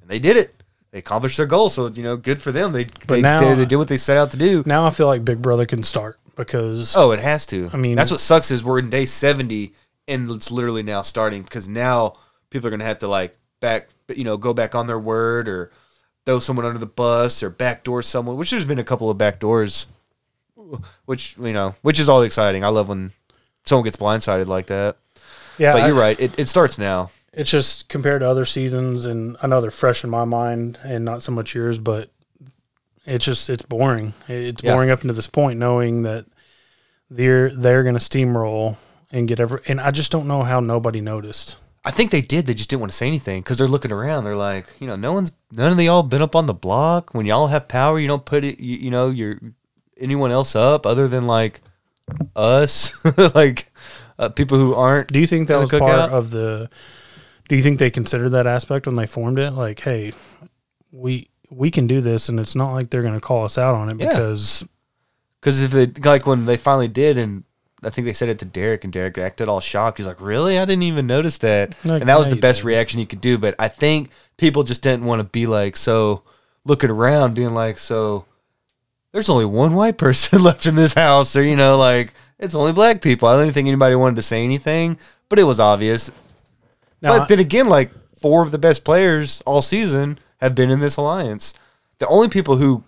And they did it. They accomplished their goal. So you know, good for them. They they, now- they, they did what they set out to do. Now I feel like Big Brother can start because Oh, it has to. I mean- that's what sucks is we're in day seventy, and it's literally now starting because now people are going to have to like back, you know, go back on their word or throw someone under the bus or backdoor someone. Which there's been a couple of backdoors, [LAUGHS] which you know, which is all exciting. I love when someone gets blindsided like that. yeah, But you're right. It, it starts now. it's just compared to other seasons, and I know they're fresh in my mind and not so much yours, but it's just it's boring. It's Yeah. boring up to this point, knowing that they're they're going to steamroll and get every. And I just don't know how nobody noticed. I think they did. They just didn't want to say anything because they're looking around. They're like, you know, no one's, none of y'all been up on the block. When y'all have power, you don't put it, you, know, you know, your anyone else up other than like us, [LAUGHS] like uh, people who aren't. Do you think that was part of the? Do you think they considered that aspect when they formed it? Like, hey, we we can do this, and it's not like they're going to call us out on it Yeah. because Because if they like when they finally did, and I think they said it to Derek, and Derek acted all shocked. He's like, "Really? I didn't even notice that." Like, and that was the best did. reaction you could do. But I think people just didn't want to be like so looking around, being like, "So there's only one white person [LAUGHS] left in this house," or you know, like it's only black people. I don't think anybody wanted to say anything, but it was obvious. now but then again, like four of the best players all season have been in this alliance. The only people who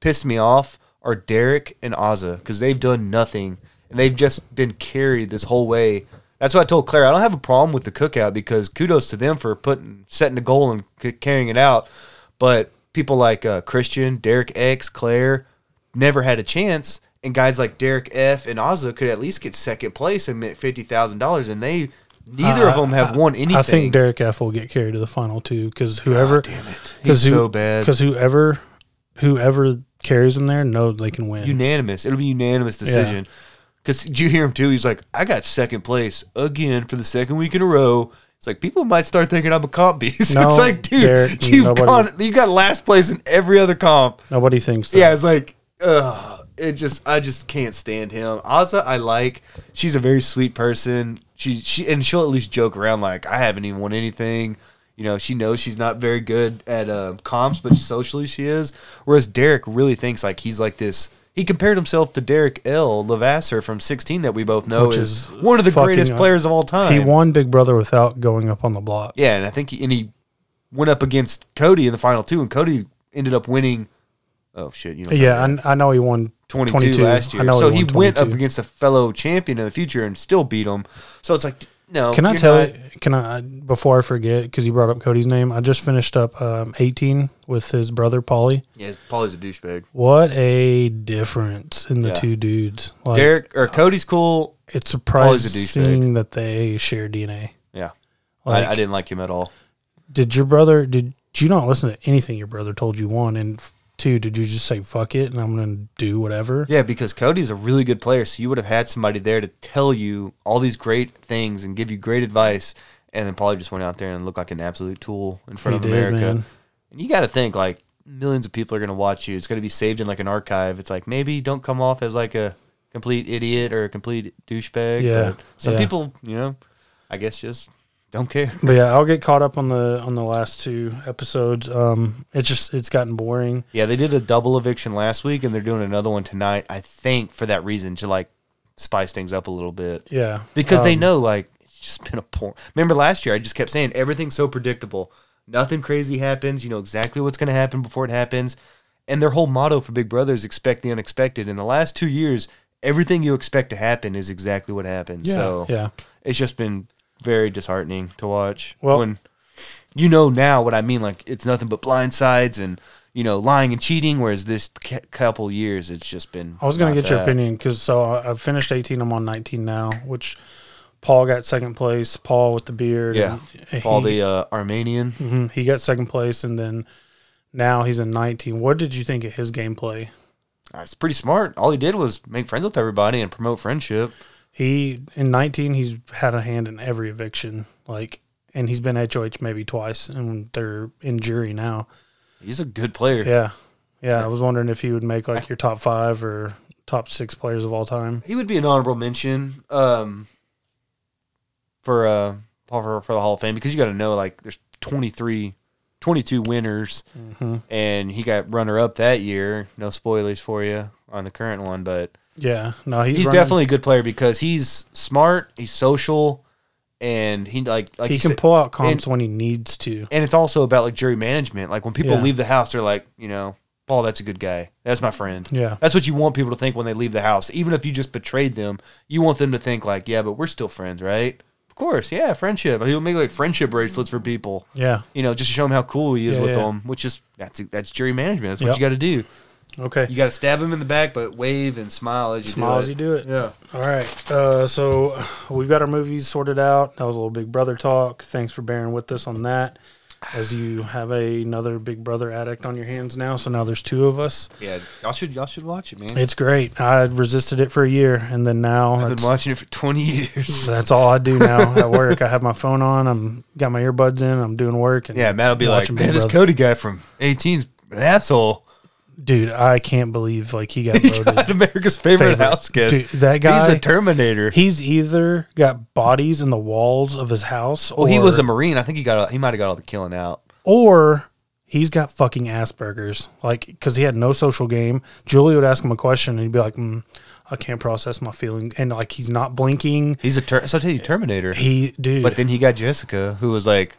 pissed me off are Derek and Azah because they've done nothing and they've just been carried this whole way. That's why I told Claire I don't have a problem with the cookout because kudos to them for putting setting a goal and c- carrying it out. But people like uh, Christian, Derek X, Claire never had a chance, and guys like Derek F and Azah could at least get second place and make fifty thousand dollars, and they neither of them have I- won anything. I think Derek F will get carried to the final two because whoever, damn it, because he's so bad. because whoever, whoever carries him there, know they can win. unanimous. It'll be unanimous decision. Because did you hear him too? He's like, I got second place again for the second week in a row. It's like people might start thinking I'm a comp beast. [LAUGHS] No, it's like, dude, Derek, you've nobody- gone, you got last place in every other comp. Nobody thinks that. Yeah, it's like, ugh, it just, I just can't stand him. Azah, I like. She's a very sweet person. She, she, and she'll at least joke around like, I haven't even won anything. You know, she knows she's not very good at uh, comps, but socially she is. Whereas Derek really thinks like he's like this. He compared himself to Derrick L. Levasseur from 16 that we both know Which is, is one of the greatest players of all time. He won Big Brother without going up on the block. Yeah, and I think he, and he went up against Cody in the final two, and Cody ended up winning. Oh shit! You know, Yeah, I, I know he won 22, 22. last year. I know so he he, went up against a fellow champion in the future and still beat him. So it's like, no. Can I you're tell not- you? Can I before I forget? Because you brought up Cody's name. I just finished up um, 18 with his brother Paulie. Yeah, Paulie's a douchebag. What a difference in the Yeah. two dudes! Like Derek or Cody's cool. it's Paulie's a surprising that they share DNA. Yeah, Like, I, I didn't like him at all. did your brother? Did you not listen to anything your brother told you? One and two. Did you just say fuck it and I'm gonna do whatever? Yeah, because Cody's a really good player, so you would have had somebody there to tell you all these great things and give you great advice, and then Paulie just went out there and looked like an absolute tool in front He of did, America. man. And you got to think like millions of people are going to watch you. It's going to be saved in like an archive. It's like maybe don't come off as like a complete idiot or a complete douchebag. Yeah, but some yeah. people, you know, I guess just don't care. But yeah, I'll get caught up on the on the last two episodes. Um, it's just it's gotten boring. Yeah, they did a double eviction last week, and they're doing another one tonight. I think for that reason to like spice things up a little bit Yeah, because they Um, know like it's just been a poor. Remember last year, I just kept saying everything's so predictable. Nothing crazy happens. You know exactly what's going to happen before it happens. And their whole motto for Big Brother is expect the unexpected. In the last two years, everything you expect to happen is exactly what happens. Yeah, so yeah. it's just been very disheartening to watch. Well- when you know now what I mean, like it's nothing but blind sides and you know, lying and cheating. Whereas this c- couple years, it's just been. I was going to get your opinion because so I- I've finished 18. I'm on 19 now, which Paul got second place. Paul with the beard. Yeah, and All he, the uh, Armenian. mhm, he got second place, and then now he's in 19. What did you think of his gameplay? Uh, It's pretty smart. All he did was make friends with everybody and promote friendship. He in 19, he's had a hand in every eviction, like, and he's been HOH maybe twice, and they're in jury now. He's a good player. Yeah, yeah. I was wondering if he would make like your top five or top six players of all time. He would be an honorable mention um, for uh for, for the Hall of Fame because you got to know like there's 23, 22 winners, Mm-hmm. and he got runner up that year. No spoilers for you on the current one, but Yeah, no, he's, he's, running- definitely a good player because he's smart, he's social, and he like like he can said- pull out comps when he needs to. and it's also about like jury management. Like when people Yeah. leave the house, they're like, you know, Paul, that's a good guy. That's my friend. Yeah, That's what you want people to think when they leave the house. Even if you just betrayed them, you want them to think like, yeah, but we're still friends, right? Of course, yeah, friendship. He'll make like friendship bracelets for people, yeah. you know, just to show them how cool he is Yeah, with yeah. them. Which is that's that's jury management. That's what Yep. you got to do. Okay. You got to stab him in the back, but wave and smile as you Smile do as it. you do it. Yeah. All right. Uh, so we've got our movies sorted out. That was a little Big Brother talk. Thanks for bearing with us on that. As you have a, another Big Brother addict on your hands now, so now there's two of us. Yeah, y'all should y'all should watch it, man. It's great. I resisted it for a year, and then now I've been watching it for twenty years. [LAUGHS] that's all I do now at work. I have my phone on. I'm got my earbuds in. I'm doing work. And Yeah, Matt'll be like, man, Big this Brother." Cody guy from 18's an asshole. Dude, I can't believe like he got [LAUGHS] voted God, America's favorite, favorite. house guest. Dude, that guy. He's a Terminator. He's either got bodies in the walls of his house, well, he was a Marine. I think he got he might have got all the killing out. or he's got fucking Asperger's. Like, because he had no social game. Julie would ask him a question, and he'd be like, mm, "I can't process my feeling," and like he's not blinking. He's a ter- so I tell you Terminator. He, dude, But then he got Jessica, who was like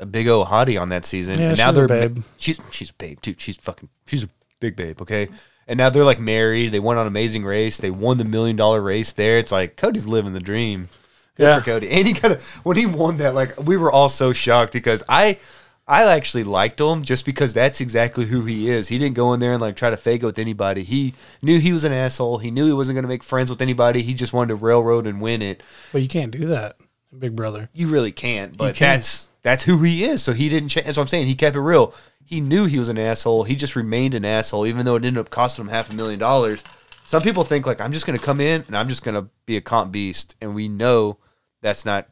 a big old hottie on that season. Yeah, and now they're babe. she's she's a babe too. She's fucking she's a big babe. Okay. And now they're like married. They went on Amazing Race. They won the million dollar race there. It's like Cody's living the dream. Good Yeah. for Cody. And he kind of when he won that, like we were all so shocked because I I actually liked him just because that's exactly who he is. He didn't go in there and like try to fake it with anybody. He knew he was an asshole. He knew he wasn't going to make friends with anybody. He just wanted to railroad and win it. but you can't do that, Big Brother. You really can't. But can't. that's that's who he is. So he didn't change. That's what I'm saying. He kept it real. He knew he was an asshole. He just remained an asshole, even though it ended up costing him half a million dollars. Some people think like I'm just going to come in and I'm just going to be a comp beast, and we know that's not.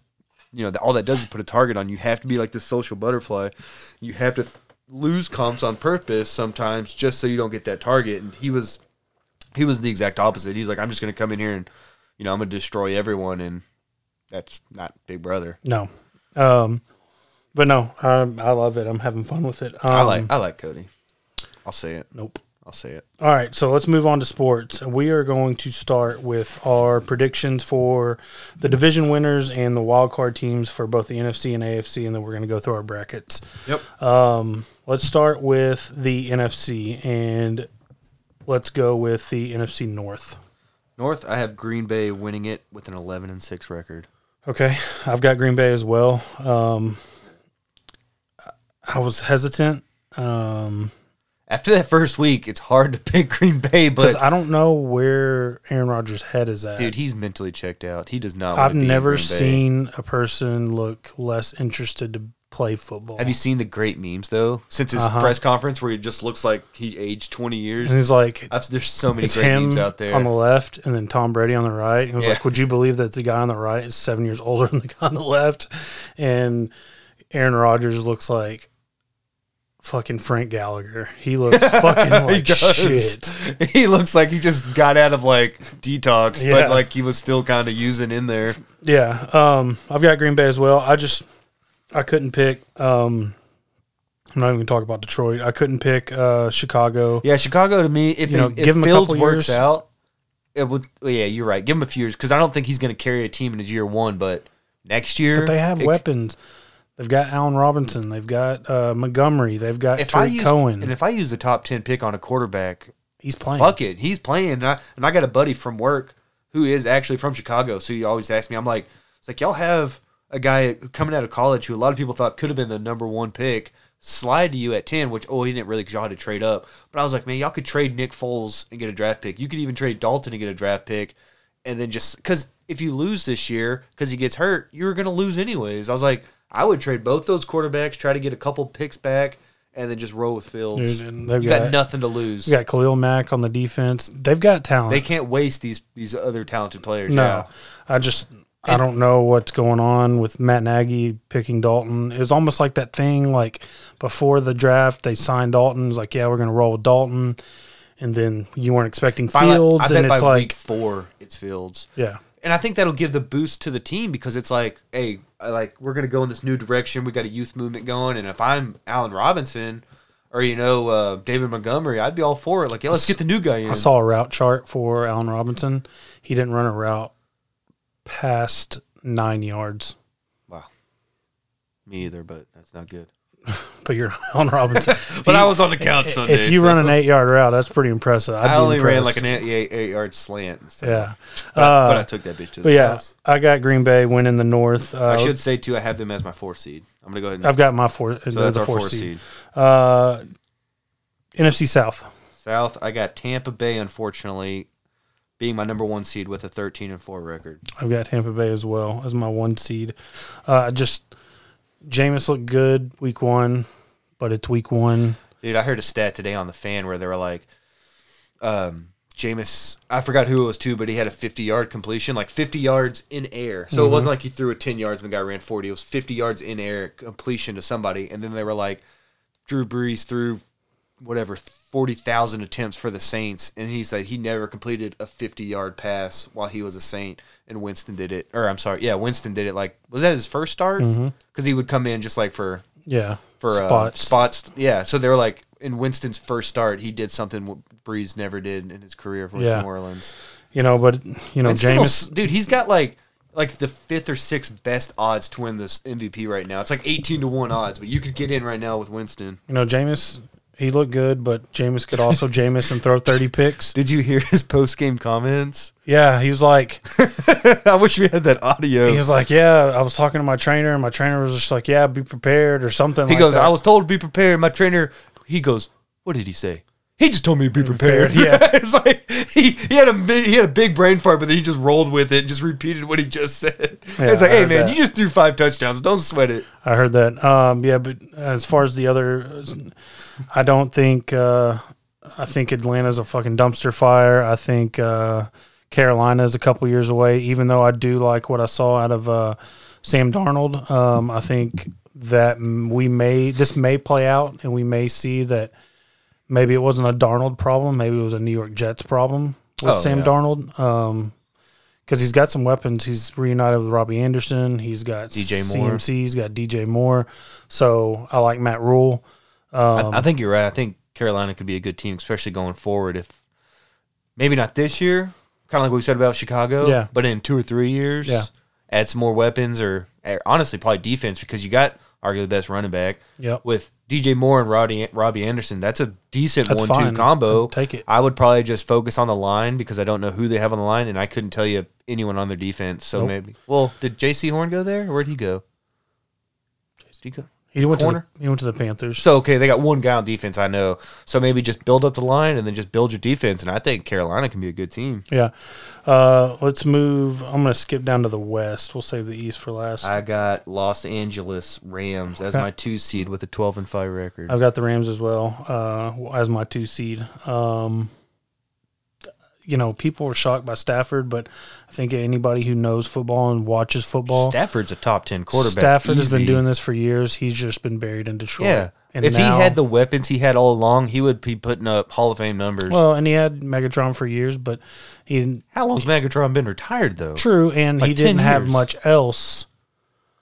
You know, all that does is put a target on you. Have to be like this social butterfly. You have to th- lose comps on purpose sometimes just so you don't get that target. And he was, he was the exact opposite. He's like, I'm just going to come in here and, you know, I'm going to destroy everyone, and that's not Big Brother. No, um, but no, I, I love it. I'm having fun with it. Um, I like I like Cody. I'll say it. Nope. I'll say it. All right, so let's move on to sports. We are going to start with our predictions for the division winners and the wild card teams for both the NFC and AFC, and then we're going to go through our brackets. Yep. Um, let's start with the NFC, and let's go with the NFC North. North, I have Green Bay winning it with an 11 and 6 record. Okay, I've got Green Bay as well. Um, I was hesitant um, After that first week, it's hard to pick Green Bay, because but I don't know where Aaron Rodgers' head is at. dude, he's mentally checked out. He does not. I've never seen a person look less interested to play football. Have you seen the great memes though? Since his Uh-huh. press conference, where he just looks like he aged 20 years. and he's like, I've, there's so many it's great him memes out there. on the left, and then Tom Brady on the right. He was Yeah. like, "Would you believe that the guy on the right is seven years older [LAUGHS] than the guy on the left?" And Aaron Rodgers looks like fucking Frank Gallagher. He looks [LAUGHS] fucking like does. shit. [LAUGHS] He looks like he just got out of like detox, Yeah. but like he was still kind of using in there. Yeah, um, I've got Green Bay as well. I just I couldn't pick. Um, I'm not even gonna talk about Detroit. I couldn't pick uh, Chicago. Yeah, Chicago to me, if, You know, it, if give him a Fields couple works years. out, it would. well, yeah, you're right. Give him a few years because I don't think he's going to carry a team in his year one. But next year, But they have it- weapons. They've got Allen Robinson. They've got uh, Montgomery. They've got If I use Cohen. and if I use the top ten pick on a quarterback, He's playing. fuck it, he's playing. And I, and I got a buddy from work who is actually from Chicago, so he always asks me. I'm like, it's like y'all have a guy coming out of college who a lot of people thought could have been the number one pick, slide to you at 10, which, oh, he didn't really because y'all had to trade up. But I was like, man, y'all could trade Nick Foles and get a draft pick. You could even trade Dalton and get a draft pick. And then just because if you lose this year because he gets hurt, you're going to lose anyways. I was like, I would trade both those quarterbacks, try to get a couple picks back, and then just roll with Fields. Dude, and they've you got, got- nothing to lose. We got Khalil Mack on the defense. They've got talent. They can't waste these these other talented players. no. I just I don't know what's going on with Matt Nagy picking Dalton. It was almost like that thing like before the draft they signed Dalton. It like, yeah, we're going to roll with Dalton, and then you weren't expecting Fields, I and it's like, week four, it's Fields. yeah, and I think that'll give the boost to the team because it's like, hey, like we're gonna go in this new direction. We got a youth movement going, and if I'm Allen Robinson or you know uh, David Montgomery, I'd be all for it. Like, yeah, let's get the new guy in. I saw a route chart for Allen Robinson. He didn't run a route past nine yards. wow, me either, but that's not good. [LAUGHS] But you're [LAUGHS] on Robinson. [LAUGHS] But I was on the couch Sunday. if you so run an eight yard route, that's pretty impressive. I'd I only ran like an eight, eight, eight yard slant. stuff. yeah. but, I, but Uh, I took that bitch to the But yeah, house. I got Green Bay winning the North. Uh, I should say too, I have them as my fourth seed. I'm gonna go ahead. and I've got my four. So that's the our fourth fourth seed. seed. Uh, NFC South. South, I got Tampa Bay, unfortunately, being my number one seed with a 13 and 4 record. I've got Tampa Bay as well as my one seed. Uh, just Jameis looked good week one, but it's week one. Dude, I heard a stat today on the fan where they were like, um, Jameis, I forgot who it was too, but he had a 50 yard completion, like 50 yards in air. So it wasn't like he threw it 10 yards and the guy ran 40. It was 50 yards in air completion to somebody. And then they were like, Drew Brees threw whatever 40,000 attempts for the Saints. And he said he never completed a 50 yard pass while he was a Saint. And Winston did it. Or I'm sorry. Yeah, Winston did it like, was that his first start? Because he would come in just like for Yeah, for spots. Uh, spots. Yeah, so they were like in Winston's first start, he did something what Brees never did in his career for Yeah. New Orleans. You know, but you know, Winston will s- dude, he's got like like the fifth or sixth best odds to win this MVP right now. It's like eighteen to one odds, but you could get in right now with Winston. You know, Jameis. He looked good, but Jameis could also [LAUGHS] Jameis and throw thirty picks. Did you hear his post game comments? Yeah, he was like, [LAUGHS] I wish we had that audio. he was like, yeah. I was talking to my trainer, and my trainer was just like, yeah, be prepared or something. He like goes, that. I was told to be prepared. My trainer, he goes, what did he say? He just told me to be prepared. prepared, yeah. [LAUGHS] it's like he, he had a big, he had a big brain fart, but then he just rolled with it and just repeated what he just said. Yeah, it's like, hey man, that. you just threw five touchdowns. Don't sweat it. I heard that. Um, yeah, but as far as the other, I don't think. Uh, I think Atlanta's a fucking dumpster fire. I think uh, is a couple years away. Even though I do like what I saw out of uh, Sam Darnold, um, I think that we may this may play out, and we may see that maybe it wasn't a Darnold problem. Maybe it was a New York Jets problem with Oh, Sam yeah. Darnold. Um, because he's got some weapons. He's reunited with Robbie Anderson. He's got DJ Moore. CMC. He's got DJ Moore. So I like Matt Rhule. Um, I, I think you're right. I think Carolina could be a good team, especially going forward. If maybe not this year, kind of like we said about Chicago, Yeah. but in two or three years, Yeah. add some more weapons, or, or honestly, probably defense because you got arguably the best running back. Yep. with DJ Moore and Roddy, Robbie Anderson. That's a decent That's one-two fine. combo. I'd take it. I would probably just focus on the line because I don't know who they have on the line, and I couldn't tell you anyone on their defense. So Nope. maybe. Well, did Jaycee Horn go there, or where'd he go? Did he go? He went Corner? to the, he went to the Panthers. So okay, they got one guy on defense. I know. So maybe just build up the line and then just build your defense, and I think Carolina can be a good team. yeah. Uh, let's move. I'm going to skip down to the West. We'll save the East for last. I got Los Angeles Rams as Okay. my two seed with a 12 and five record. I've got the Rams as well uh, as my two seed. Um, you know, people were shocked by Stafford, but I think anybody who knows football and watches football, Stafford's a top ten quarterback. Stafford has been doing this for years. He's just been buried in Detroit. Yeah. And if now- he had the weapons he had all along, he would be putting up Hall of Fame numbers. well, and he had Megatron for years, but he didn't. How long's Megatron been retired though? True, and Like he didn't have much else.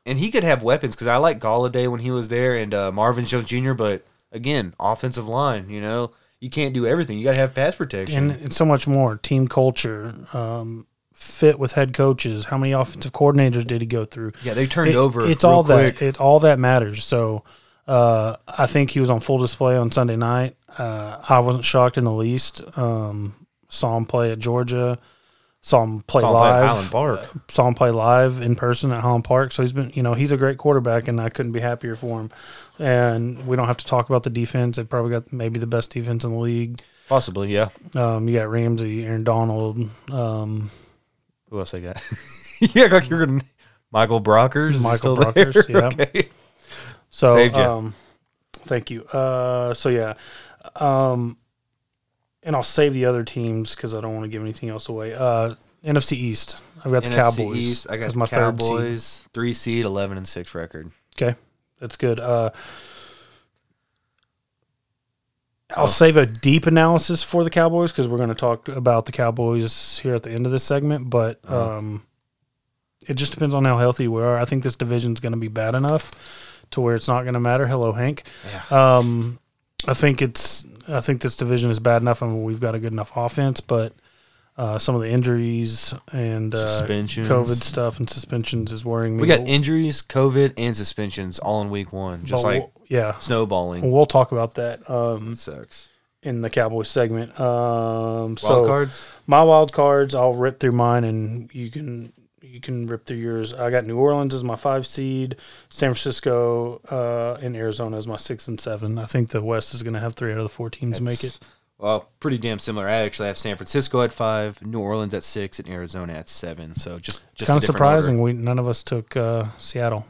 And he could have weapons because I like Golladay when he was there and uh, Marvin Jones Jr. But again, offensive line, you know, you can't do everything. You got to have pass protection. and it's so much more team culture, um, fit with head coaches. How many offensive coordinators did he go through? yeah, they turned It- over. It's all quick. that. It all that matters. So uh, I think he was on full display on Sunday night. Uh, I wasn't shocked in the least. Um, saw him play at Georgia. Saw him play Saw him play at live. Highland Park. saw him play live in person at Highland Park. So he's been, you know, he's a great quarterback, and I couldn't be happier for him. And we don't have to talk about the defense. They probably got maybe the best defense in the league. Possibly, yeah. Um, you got Ramsey, Aaron Donald, um, Who else I got? [LAUGHS] yeah, like you're gonna Michael Brockers. Michael still there? Brockers, [LAUGHS] yeah. Okay. So, um, thank you. Uh, so yeah, um, and I'll save the other teams because I don't want to give anything else away. Uh, NFC East. I've got the NFC Cowboys. East, I got my third seed. Cowboys, three seed, eleven and six record. Okay, that's good. Uh, I'll Oh. save a deep analysis for the Cowboys because we're going to talk about the Cowboys here at the end of this segment. But Uh-huh. um, it just depends on how healthy we are. I think this division's going to be bad enough to where it's not going to matter. Hello, Hank. Yeah. Um, I think it's. I think this division is bad enough, and we've got a good enough offense. But uh, some of the injuries and uh, COVID stuff and suspensions is worrying me. We got injuries, COVID, and suspensions all in week one, just but like we'll- yeah, snowballing. we'll talk about that. Um, sucks. in the Cowboys segment. Um, Wild so cards. my wild cards, I'll rip through mine, and you can you can rip through yours. I got New Orleans as my five seed, San Francisco uh, and Arizona as my six and seven. I think the West is going to have three out of the four teams make it. Well, pretty damn similar. I actually have San Francisco at five, New Orleans at six, and Arizona at seven. So just just Kind of surprising. order. We none of us took uh, Seattle.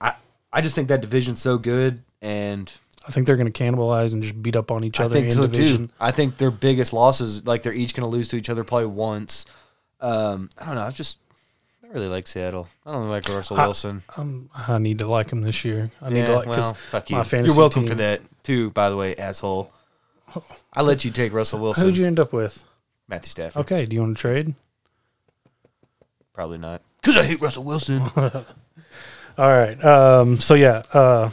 I I just think that division's so good, and I think they're going to cannibalize and just beat up on each other. I think in so division. too. I think their biggest losses, like they're each going to lose to each other probably once. Um, I don't know. I just I really like Seattle. I don't like Russell I- Wilson. Um, I need to like him this year. I need yeah, to like well, because fuck my you. fantasy You're welcome for that too. By the way, asshole. I let you take Russell Wilson. who'd you end up with? Matthew Stafford. Okay, do you want to trade? Probably not. Because I hate Russell Wilson. [LAUGHS] All right. Um, so yeah, uh,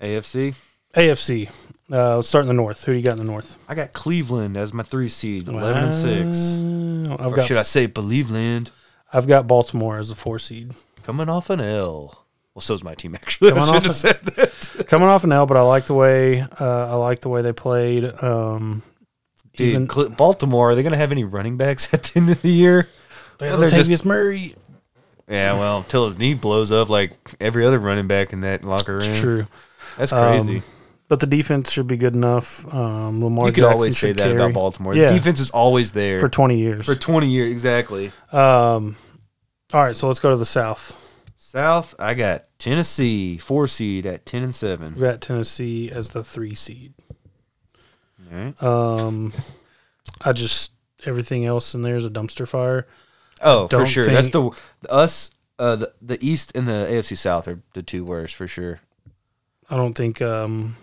AFC. AFC. Uh, let's start in the north. Who do you got in the north? I got Cleveland as my three seed, eleven and six. I've Or got should I say Believeland? I've got Baltimore as the four seed. Coming off an L. Well, so's my team actually. [LAUGHS] Coming I off have said that. [LAUGHS] Coming off an L, but I like the way uh, I like the way they played. Um, Dude, Even- Cle- Baltimore, are they going to have any running backs [LAUGHS] at the end of the year? they Well, had they're Latavius just- Murray. Yeah, well, until his knee blows up like every other running back in that locker room. True, That's Um, crazy. But the defense should be good enough. Um, Lamar you could Jackson always say that carry about Baltimore. Yeah. The defense is always there for twenty years. For 20 years. Exactly. um, all right, so let's go to the south. South, I got Tennessee, four seed at 10 and seven. We 7. got Tennessee as the three seed. All right. Um, I just everything else in there is a dumpster fire. Oh, for sure. That's the us. Uh, the the East and the AFC South are the two worst for sure. I don't think um,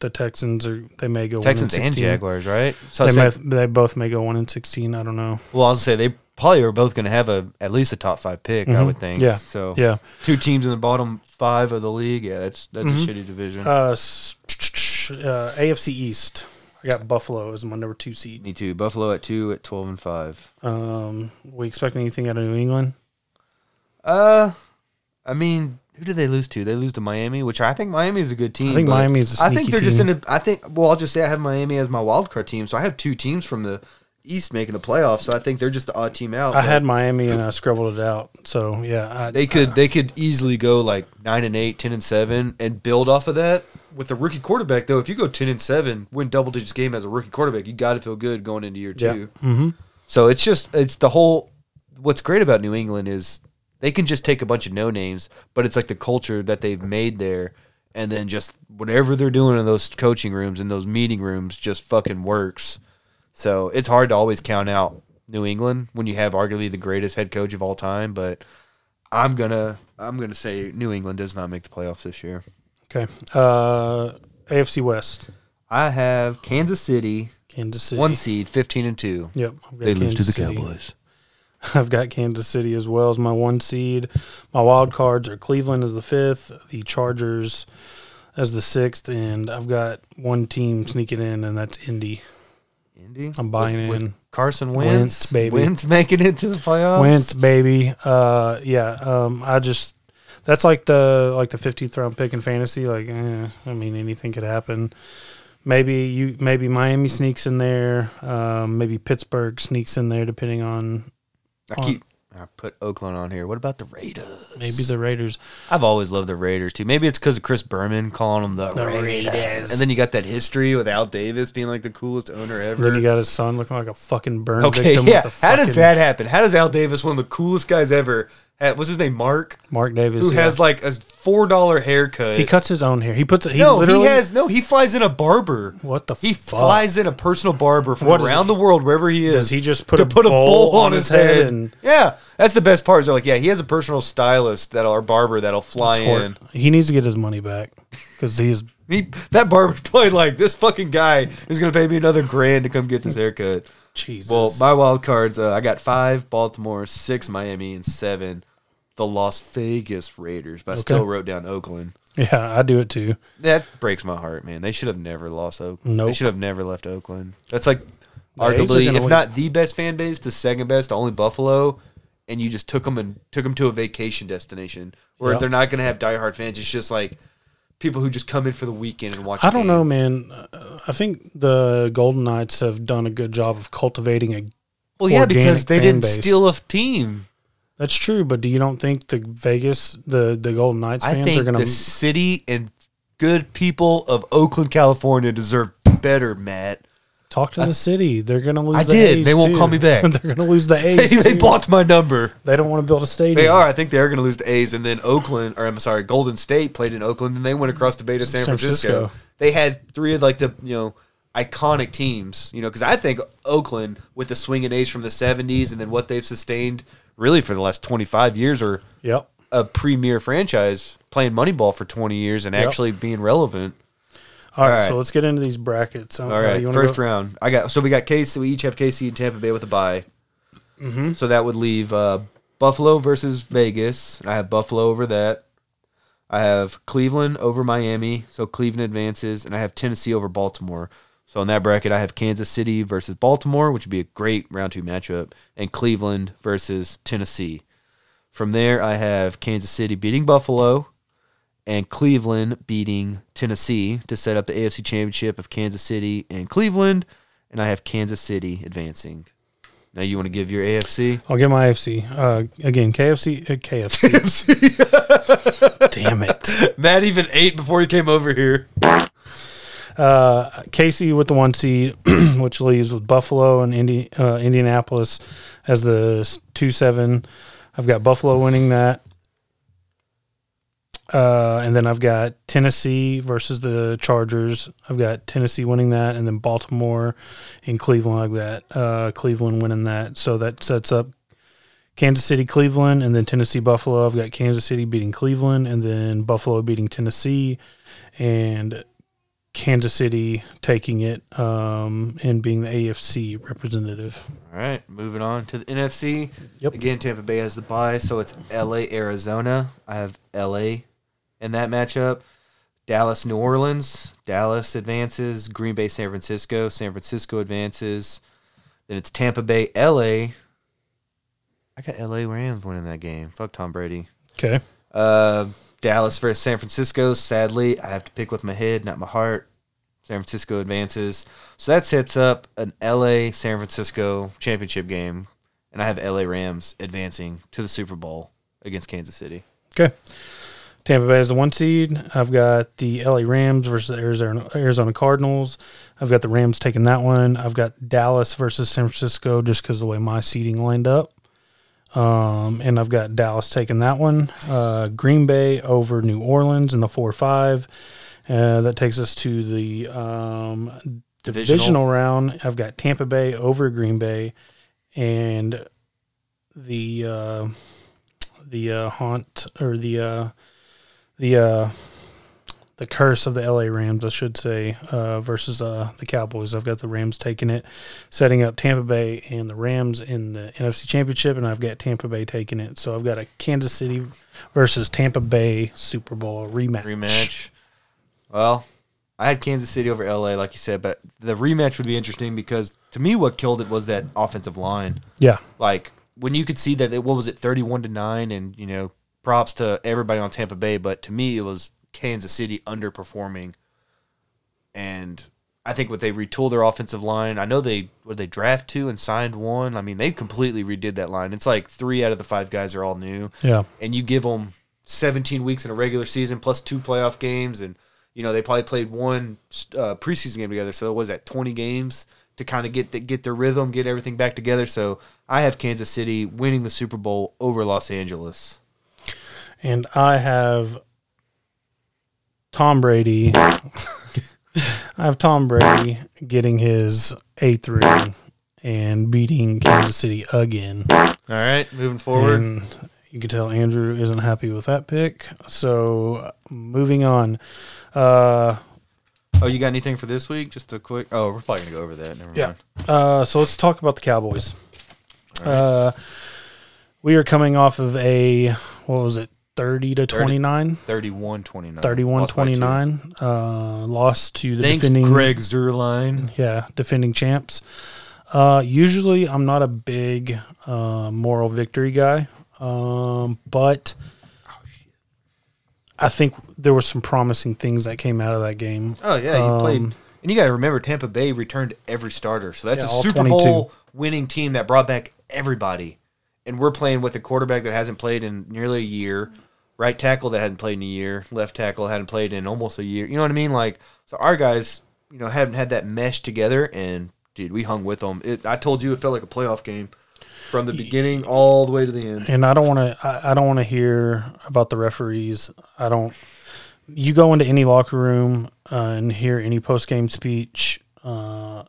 the Texans are. They may go Texans and and 16. Jaguars, right? So They, I may, they both may go one and sixteen. I don't know. well, I was gonna say they probably are both going to have a at least a top five pick. I Mhm. would think. Yeah. So Yeah. two teams in the bottom five of the league. Yeah, that's that's Mhm. a shitty division. Uh, uh, AFC East. I got Buffalo as my number two seed. Me too. Buffalo at two at twelve and five. Um, we expect anything out of New England? Uh, I mean, who did they lose to? They lose to Miami, which I think Miami is a good team. I think Miami is a I think they're just in a. I think. Well, I'll just say I have Miami as my wild card team, so I have two teams from the East making the playoffs. So I think they're just the odd team out. I had Miami and I scribbled it out. So yeah, I, They could. They could easily go like nine and eight, 10 and seven, and build off of that. With the rookie quarterback, though, if you go ten and seven, win double digits game as a rookie quarterback, you got to feel good going into year two. Yeah. Mm-hmm. So it's just it's the whole. What's great about New England is they can just take a bunch of no names, but it's like the culture that they've made there, and then just whatever they're doing in those coaching rooms and those meeting rooms just fucking works. So it's hard to always count out New England when you have arguably the greatest head coach of all time, but I'm gonna I'm gonna say New England does not make the playoffs this year. Okay. Uh, AFC West. I have Kansas City Kansas City. one seed, fifteen and two. Yep. I've got They lose to the City. Cowboys. [LAUGHS] I've got Kansas City as well as my one seed. My wild cards are Cleveland as the fifth, the Chargers as the sixth, and I've got one team sneaking in, and that's Indy. Indy. I'm buying With- in. with Carson Wentz, Wentz, baby. Wentz making it to the playoffs. Wentz, baby. Uh, yeah. Um, I just that's like the like the fifteenth round pick in fantasy. Like, eh, I mean, anything could happen. maybe you maybe Miami sneaks in there. Um, maybe Pittsburgh sneaks in there, depending on I On- keep I put Oakland on here. What about the Raiders? maybe the Raiders. I've always loved the Raiders too. Maybe it's because of Chris Berman calling them the, The Raiders. Raiders. and then you got that history with Al Davis being like the coolest owner ever. Then you got his son looking like a fucking burn okay, victim. yeah. How does that happen? How does Al Davis, one of the coolest guys ever, what's his name, Mark, Mark Davis, who yeah. has like a four dollar haircut? he cuts his own hair. He puts it. He no, literally he has no. He flies in a barber. what the He fuck? flies in a personal barber from What is around the world, wherever he is. Does he just put to a put a bowl bowl on his head? and yeah, that's the best part. Is they're like, yeah, he has a personal stylist that or barber that'll fly in. He needs to get his money back because he's [LAUGHS] He, that barber played like this fucking guy is gonna pay me another grand to come get this haircut. Jesus. Well, my wild cards, uh, I got five Baltimore, six Miami, and seven the Las Vegas Raiders. But I Okay. still wrote down Oakland. yeah, I do it too. That breaks my heart, man. They should have never lost Oakland. No. They should have never left Oakland. That's like The arguably, if win. not the best fan base, the second best, only Buffalo. And you just took them and took them to a vacation destination where Yeah. they're not going to have diehard fans. It's just like people who just come in for the weekend and watch. I don't know, man. I think the Golden Knights have done a good job of cultivating a. Well, yeah, because they didn't base. steal a team. That's true, but do you don't think the Vegas, the the Golden Knights I fans think are going to the city and good people of Oakland, California deserve better, Matt. Talk to the city. They're going to lose. I the did. A's They won't too. call me back. [LAUGHS] They're going to lose the [LAUGHS] A's. they too. blocked my number. They don't want to build a stadium. They are. I think they are going to lose the A's. And then Oakland, or I'm sorry, Golden State played in Oakland, and they went across the bay to San, San Francisco. Francisco. They had three of like the you know iconic teams. You know, because I think Oakland with the swinging A's from the '70s and then what they've sustained really for the last 25 years, are Yep. a premier franchise playing Moneyball for 20 years and Yep. actually being relevant. All right, All so let's get into these brackets. All right, you first go? round. I got so we got KC. We each have KC and Tampa Bay with a bye. Mhm. So that would leave uh, Buffalo versus Vegas. I have Buffalo over that. I have Cleveland over Miami, so Cleveland advances, and I have Tennessee over Baltimore. So in that bracket, I have Kansas City versus Baltimore, which would be a great round two matchup, and Cleveland versus Tennessee. From there, I have Kansas City beating Buffalo, and Cleveland beating Tennessee to set up the AFC Championship of Kansas City and Cleveland, and I have Kansas City advancing. Now you want to give your AFC? I'll give my AFC. Uh, again, KFC. Uh, KFC. [LAUGHS] [LAUGHS] Damn it. Matt even ate before he came over here. Uh, Casey with the one seed, [CLEARS THROAT] which leaves with Buffalo and Indi- uh, Indianapolis as the two seven. I've got Buffalo winning that. Uh, and then I've got Tennessee versus the Chargers. I've got Tennessee winning that, and then Baltimore and Cleveland. I've got uh, Cleveland winning that. So that sets up Kansas City, Cleveland, and then Tennessee, Buffalo. I've got Kansas City beating Cleveland, and then Buffalo beating Tennessee, and Kansas City taking it um, and being the AFC representative. All right, moving on to the NFC. Yep. Again, Tampa Bay has the bye, so it's LA, Arizona. I have LA in that matchup. Dallas, New Orleans. Dallas advances. Green Bay, San Francisco. San Francisco advances. Then it's Tampa Bay, LA. I got LA Rams winning that game. Fuck Tom Brady. Okay. Uh, Dallas versus San Francisco. Sadly, I have to pick with my head, not my heart. San Francisco advances. So that sets up an LA San Francisco championship game. And I have LA Rams advancing to the Super Bowl against Kansas City. Okay. Tampa Bay is the one seed. I've got the LA Rams versus the Arizona Arizona Cardinals. I've got the Rams taking that one. I've got Dallas versus San Francisco just because of the way my seating lined up. Um, and I've got Dallas taking that one. Uh, Green Bay over New Orleans in the four five. Uh, that takes us to the um, Divisional. divisional round. I've got Tampa Bay over Green Bay, and the uh, the uh, haunt or the uh, the uh, the curse of the LA Rams, I should say, uh, versus uh, the Cowboys. I've got the Rams taking it, setting up Tampa Bay and the Rams in the NFC Championship, and I've got Tampa Bay taking it. So I've got a Kansas City versus Tampa Bay Super Bowl rematch. Rematch. Well, I had Kansas City over LA, like you said, but the rematch would be interesting because to me, what killed it was that offensive line. Yeah, like when you could see that it, what was it 31 to 9 and you know props to everybody on Tampa Bay but to me it was Kansas City underperforming and I think what they retooled their offensive line. I know they what they draft two and signed one. I mean, they completely redid that line. It's like three out of the five guys are all new. Yeah. and you give them 17 weeks in a regular season plus two playoff games and you know they probably played one uh, preseason game together so what was that 20 games to kind of get the, get their rhythm get everything back together so i have kansas city winning the super bowl over los angeles And I have Tom Brady. [LAUGHS] I have Tom Brady getting his eighth ring and beating Kansas City again. all right moving forward And you can tell Andrew isn't happy with that pick. So moving on. Uh, oh you got anything for this week just a quick oh we're probably gonna go over that never Yeah. mind Uh, so let's talk about the Cowboys. Uh, we are coming off of a what was it, thirty to 30. twenty nine. 31 29 31 29 uh lost to the thanks defending greg Zuerlein yeah defending champs uh usually i'm not a big uh moral victory guy um but i think there were some promising things that came out of that game Oh yeah, you Um, played, and you got to remember Tampa Bay returned every starter, so that's Yeah, a Super 22. Bowl winning team that brought back everybody. And we're playing with a quarterback that hasn't played in nearly a year, right tackle that hadn't played in a year, left tackle hadn't played in almost a year. You know what I mean? Like, so our guys, you know, hadn't had that mesh together, and dude, we hung with them. It, I told you it felt like a playoff game from the beginning all the way to the end. and i don't want to I, I don't want to hear about the referees i don't you go into any locker room uh, and hear any post-game speech uh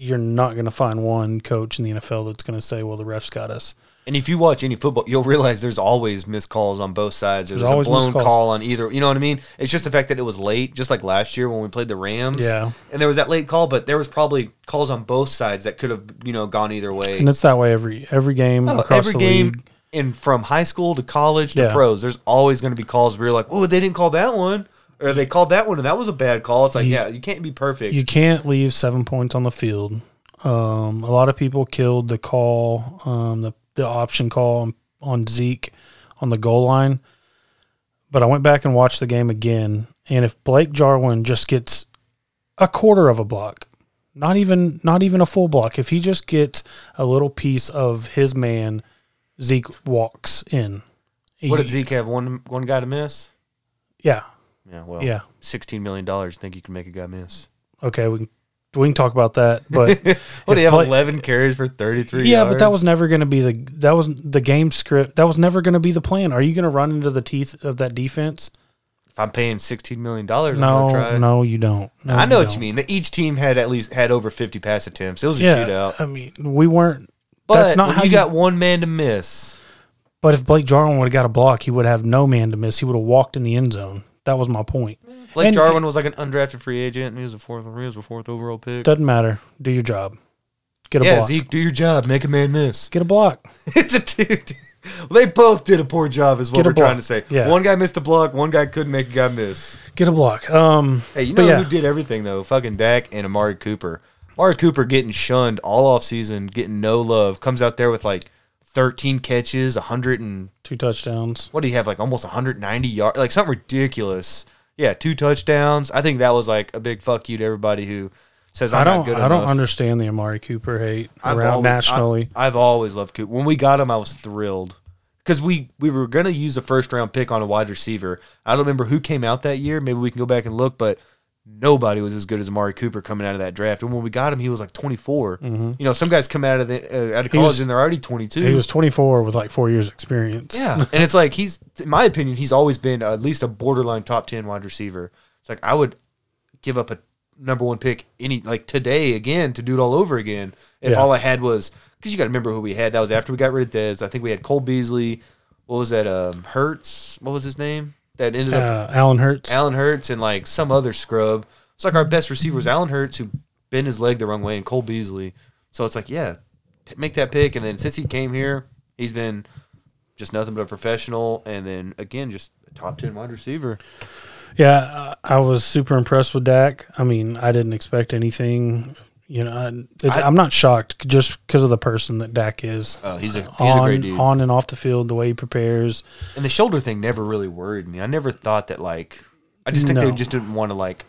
you're not going to find one coach in the NFL that's going to say, "Well, the refs got us." And if you watch any football, you'll realize there's always missed calls on both sides. There's, There's a blown call on either. You know what I mean? It's just the fact that it was late, just like last year when we played the Rams. Yeah. And there was that late call, but there was probably calls on both sides that could have, you know, gone either way. And it's that way every every game Oh, across Every the game, league. in from high school to college to Yeah. pros, there's always going to be calls where you're like, "Oh, they didn't call that one," or they called that one and that was a bad call. It's like, You- yeah, you can't be perfect. You can't leave seven points on the field. Um, a lot of people killed the call, um, the the option call on, on Zeke on the goal line. But I went back and watched the game again, and if Blake Jarwin just gets a quarter of a block, not even not even a full block, if he just gets a little piece of his man, Zeke walks in. what did Zeke have? One one guy to miss. Yeah, Yeah, well, yeah. sixteen million dollars. Think you can make a guy miss? Okay, we can we can talk about that, but [LAUGHS] What do you have? Blake- Eleven carries for thirty-three. Yeah, but that was never going to be the that was the game script. That was never going to be the plan. Are you going to run into the teeth of that defense? If I'm paying sixteen million dollars, No, I'm gonna try. no, you don't. No, I know what don't. you mean. That each team had at least had over fifty pass attempts. It was a Yeah, shootout. I mean, we weren't. But that's not how you you- got one man to miss. But if Blake Jarwin would have got a block, he would have no man to miss. He would have walked in the end zone. That was my point. Blake And- Jarwin was like an undrafted free agent. And he was a fourth. He was a fourth overall pick. Doesn't matter. Do your job. Get a Yeah, block. Zeke, do your job. Make a man miss. Get a block. [LAUGHS] it's a dude. They both did a poor job, is what Get we're trying to say. Yeah. One guy missed a block. One guy couldn't make a guy miss. Get a block. Um, Hey, you know yeah. who did everything though? Fucking Dak and Amari Cooper. Amari Cooper getting shunned all off season, getting no love. Comes out there with like 13 catches, 100 and two touchdowns. what do you have? Like almost 190 yards, like something ridiculous. Yeah, two touchdowns. I think that was like a big fuck you to everybody who says I'm I don't. not good I don't understand the Amari Cooper hate I've around always- nationally. I, have always loved Cooper. When we got him, I was thrilled because we we were gonna use a first round pick on a wide receiver. I don't remember who came out that year. Maybe we can go back and look, but nobody was as good as Amari Cooper coming out of that draft. And when we got him, he was like 24. You know, some guys come out of the uh, out of college was- and they're already 22. he was 24 with like four years experience. Yeah, [LAUGHS] and it's like he's, in my opinion, he's always been at least a borderline top ten wide receiver. It's like I would give up a number one pick any like today again to do it all over again if Yeah. all I had was because you got to remember who we had. That was after we got rid of Dez. I think we had Cole Beasley. What was that? Um, Hurns. What was his name? That ended up Uh, Allen Hurns. Allen Hurns and like some other scrub. It's like our best receiver was Allen Hurns who bent his leg the wrong way and Cole Beasley. So it's like, yeah, make that pick. And then since he came here, he's been just nothing but a professional. And then again, just a top 10 wide receiver. Yeah, I was super impressed with Dak. I mean, I didn't expect anything. You know, I, I'm not shocked just because of the person that Dak is. Oh, he's a, he's on, a great dude. on and off the field, the way he prepares. and the shoulder thing never really worried me. I never thought that, like, I just think No. they just didn't want to, like,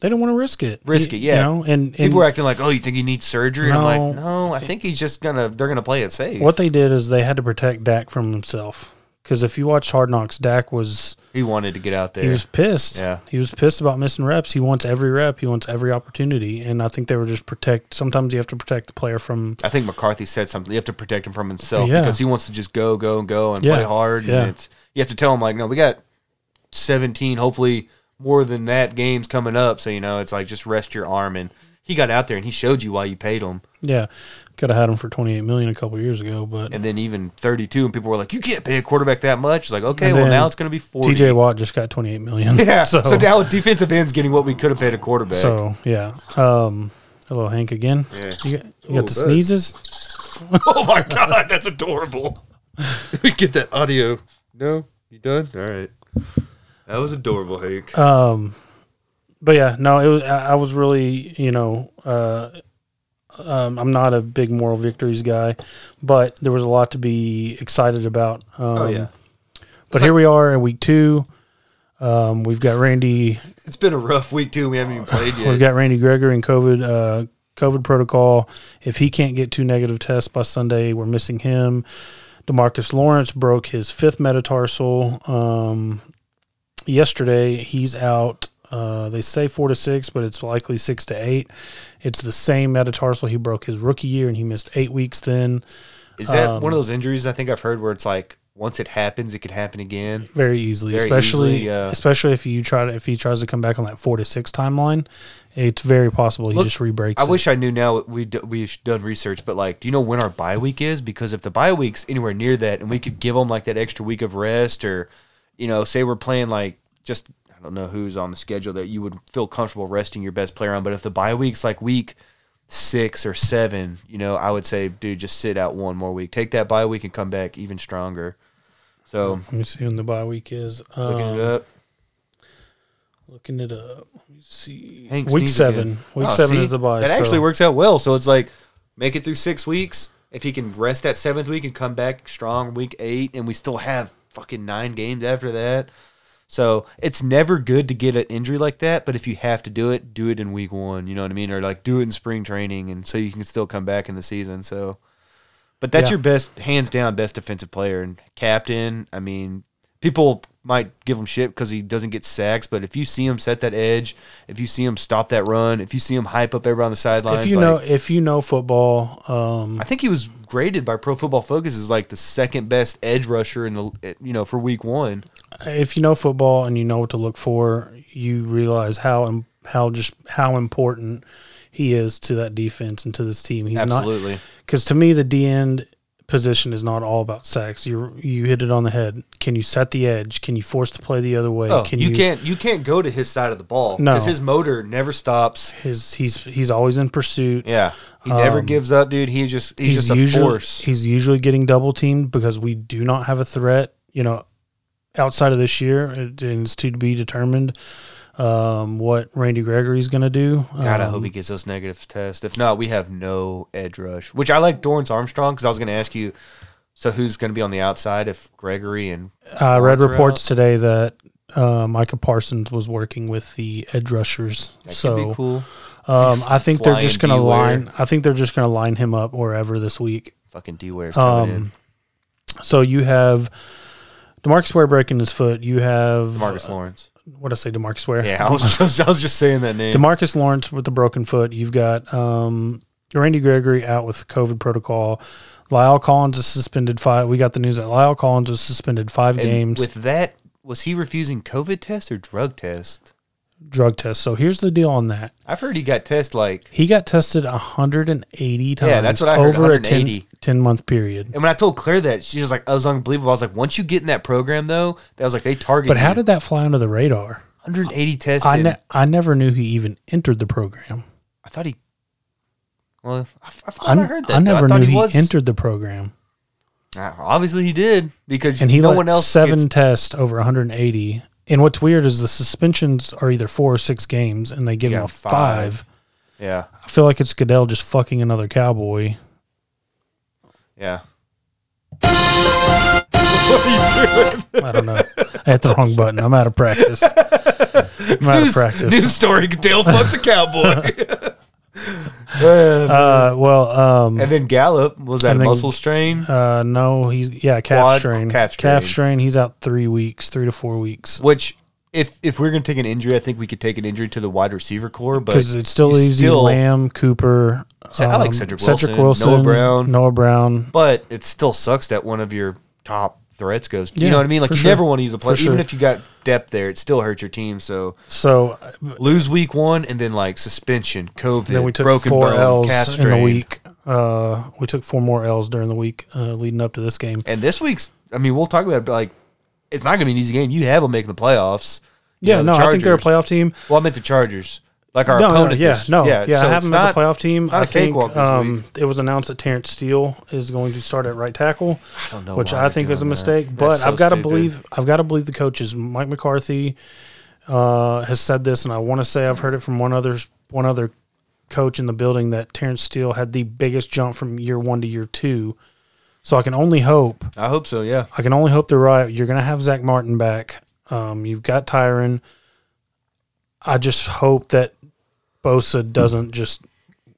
They didn't want to risk it. Risk it, yeah. You know, and, and People were acting like, "Oh, you think he needs surgery?" And I'm like, "No, I think he's just gonna. They're gonna play it safe." what they did is they had to protect Dak from himself. Because if you watch Hard Knocks, Dak was He wanted to get out there. he was pissed. Yeah. he was pissed about missing reps. He wants every rep. He wants every opportunity. And I think they were just protect. Sometimes you have to protect the player from. I think McCarthy said something. You have to protect him from himself Yeah. because he wants to just go, go, and go and Yeah. play hard. Yeah. And it's, you have to tell him like, no, we got seventeen, hopefully more than that games coming up. So you know, it's like just rest your arm. And he got out there and he showed you why you paid him. Yeah, could have had him for twenty eight million a couple years ago, but And then even thirty-two, and people were like, you can't pay a quarterback that much. It's like, okay, well now it's going to be forty. T.J. Watt just got twenty eight million. [LAUGHS] Yeah. [LAUGHS] so, So, now defensive end's getting what we could have paid a quarterback. so yeah. Um, hello, Hank again. Yeah. You got, you Oh, got the that- sneezes. [LAUGHS] oh my god, that's adorable. we get that audio. No, you done? All right. That was adorable, Hank. Um, but yeah, no, it was. I, I was really, you know, uh, um, I'm not a big moral victories guy, but there was a lot to be excited about. Um, Oh, yeah. But here we are in week two. Um, we've got Randy. It's been a rough week too. We haven't even played yet. We've got Randy Gregory in COVID. Uh, COVID protocol. If he can't get two negative tests by Sunday, we're missing him. Demarcus Lawrence broke his fifth metatarsal um, yesterday. He's out. Uh, they say four to six, but it's likely six to eight. It's the same metatarsal he broke his rookie year, and he missed eight weeks. Then Is that um, one of those injuries I think I've heard where it's like once it happens, it could happen again? very easily, Very especially easily, yeah. especially if you try to if he tries to come back on that four to six timeline, it's very possible he Look, just re-breaks. I it. wish I knew now we d- we've done research, but like, do you know when our bye week is? Because if the bye week's anywhere near that, and we could give them like that extra week of rest, or you know, say we're playing like just I don't know who's on the schedule that you would feel comfortable resting your best player on. But if the bye week's like week six or seven, you know, I would say, dude, just sit out one more week, take that bye week, and come back even stronger. So Let me see when the bye week is. looking Um, it up, Looking it up. Let me see. Hank week seven. again. Week Oh, seven see? is the bye. That actually works out well. So it's like make it through six weeks. If he can rest that seventh week and come back strong week eight, and we still have fucking nine games after that. So it's never good to get an injury like that, but if you have to do it, do it in week one. You know what I mean, or like do it in spring training, and so you can still come back in the season. So, but that's Yeah. your best, hands down, best defensive player and captain. I mean, people might give him shit because he doesn't get sacks, but if you see him set that edge, if you see him stop that run, if you see him hype up everyone on the sidelines, If you like- know, if you know football, um, I think he was graded by Pro Football Focus as like the second best edge rusher in the you know for week one. If you know football and you know what to look for, you realize how how just how important he is to that defense and to this team. He's not Absolutely. because to me the D end position is not all about sacks. You you hit it on the head. Can you set the edge? Can you force the play the other way? Oh, Can you, can't you can't go to his side of the ball No. because his motor never stops. His he's he's always in pursuit. Yeah, he never Um, gives up, dude. He's just he's, just a usually force. he's usually getting double teamed because we do not have a threat. You know, outside of this year, it, it's to be determined um, what Randy Gregory's going to do. God, I Um, hope he gets those negative tests. If not, we have no edge rush. Which I like Dorance Armstrong because I was going to ask you. So who's going to be on the outside if Gregory and I read reports today that uh, Micah Parsons was working with the edge rushers. that so cool? um, I think they're just going to line. I think they're just going to line him up wherever this week. Fucking D Ware's coming in. Um, so you have Demarcus Ware breaking his foot. You have Marcus Lawrence. What did I say? Demarcus Ware. Yeah, I was just, [LAUGHS] I was just saying that name. Demarcus Lawrence with the broken foot. You've got um, Randy Gregory out with COVID protocol. La'el Collins is suspended five. We got the news that La'el Collins was suspended five And games. With that, was he refusing COVID test or drug test? Drug test. So here's the deal on that. I've heard he got tested like, He got tested 180 times Yeah, that's what I heard, over a 10, 180. 10 month period. and when I told Claire that, she was like, "I was unbelievable." I was like, "Once you get in that program, though, that was like they target." But how you. did that fly under the radar? 180 tested? I, ne- I never knew he even entered the program. I thought he. Well, I, I thought I, I, heard that. I though. never thought knew he, was, entered the program. Uh, obviously, he did because And he no let one else seven gets- tests over 180. And what's weird is the suspensions are either four or six games, and they give Yeah, him a five. five. yeah, I feel like it's Goodell just fucking another cowboy. yeah. What are you doing? I don't know. I hit the wrong button. I'm out of practice. [LAUGHS] I'm out of practice. news story: Dale fucks a cowboy. [LAUGHS] [LAUGHS] Uh, well, um, and then Gallup was that a then- muscle strain? uh, no, he's yeah, calf Quad- strain, calf calf strain. strain. He's out three weeks, three to four weeks, Which, if if we're gonna take an injury, I think we could take an injury to the wide receiver corps. But because it still leaves you Lamb, Cooper. I like um, Cedric Cedric Wilson, Wilson, Noah Brown. Noah Brown. But it still sucks that one of your top threats goes. You know what I mean? Like you sure. never want to use a player, For even if you got depth there. It still hurts your team. So So lose week one, and then like suspension, COVID, then we took broken four bone, L's calf in the week. Uh, we took four more L's during the week uh, leading up to this game. And this week's, I mean, we'll talk about it, but like, it's not gonna be an easy game. You have them making the playoffs. You Yeah, know, the no, I think they're a playoff team. Well, I meant the Chargers, like our no, no, opponent. yeah, this- no, yeah, so I have them not- as a playoff team. I think um, it was announced that Terence Steele is going to start at right tackle, I don't know, which I think is a doing that. mistake. But so I've got to believe, I've got to believe the coaches. Mike McCarthy uh, has said this, and I want to say I've heard it from one other one other coach in the building that Terence Steele had the biggest jump from year one to year two. So I can only hope I hope so. Yeah. I can only hope they're right. You're going to have Zack Martin back. Um, you've got Tyron. I just hope that Bosa doesn't just.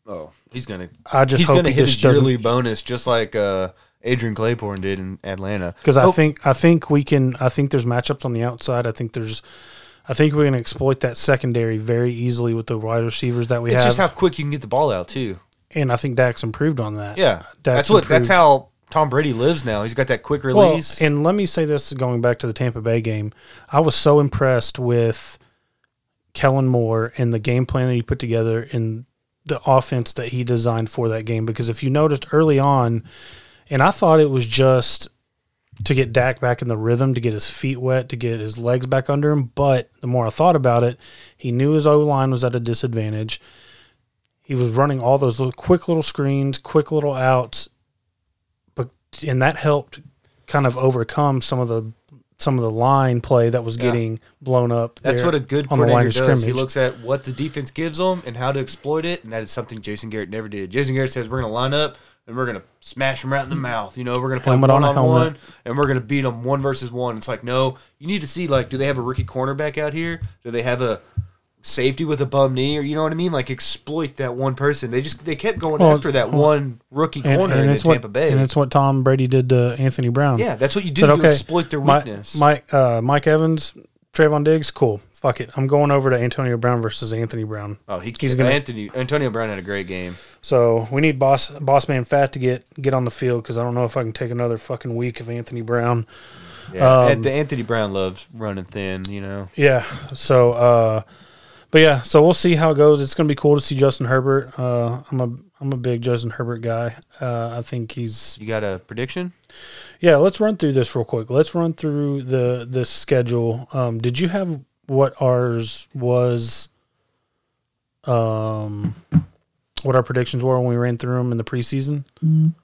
Oh, he's gonna. I just he's hope gonna he hit just his doesn't yearly bonus just like uh, Adrian Clayborn did in Atlanta. because I Hope- think I think we can. I think there's matchups on the outside. I think there's. I think we're going to exploit that secondary very easily with the wide receivers that we it's have, just how quick you can get the ball out too. and I think Dak's improved on that. Yeah, Dak's that's what. That's improved. how Tom Brady lives now. He's got that quick Well, release. and let me say this going back to the Tampa Bay game. I was so impressed with Kellen Moore and the game plan that he put together and the offense that he designed for that game. Because if you noticed early on, and I thought it was just to get Dak back in the rhythm, to get his feet wet, to get his legs back under him. But the more I thought about it, he knew his O line was at a disadvantage. He was running all those little quick little screens, quick little outs, but and that helped kind of overcome some of the some of the line play that was Yeah. getting blown up. That's what a good on coordinator does. He looks at what the defense gives them and how to exploit it, and that is something Jason Garrett never did. Jason Garrett says we're going to line up and we're going to smash them right in the mouth. You know, we're going to play Helmet one on, on one and we're going to beat them one versus one. It's like no, you need to see like, do they have a rookie cornerback out here? Do they have a safety with a bum knee, or you know what I mean? Like exploit that one person. They just they kept going Well, after that one rookie and, corner and in it's Tampa what Bay. and it's what Tom Brady did to Anthony Brown. yeah, that's what you do. But You okay, exploit their weakness. Mike uh, Mike Evans, Trevon Diggs, cool. Fuck it. I'm going over to Antonio Brown versus Anthony Brown. oh, he, he's he's gonna- Anthony Antonio Brown had a great game. So we need boss boss man fat to get get on the field because I don't know if I can take another fucking week of Anthony Brown. Yeah, Um, the Anthony Brown loves running thin. You know. Yeah. So, uh, but yeah, so we'll see how it goes. It's gonna be cool to see Justin Herbert. Uh, I'm a I'm a big Justin Herbert guy. Uh, I think he's You got a prediction? yeah. Let's run through this real quick. Let's run through the this schedule. Um, did you have what ours was? Um, what our predictions were when we ran through them in the preseason?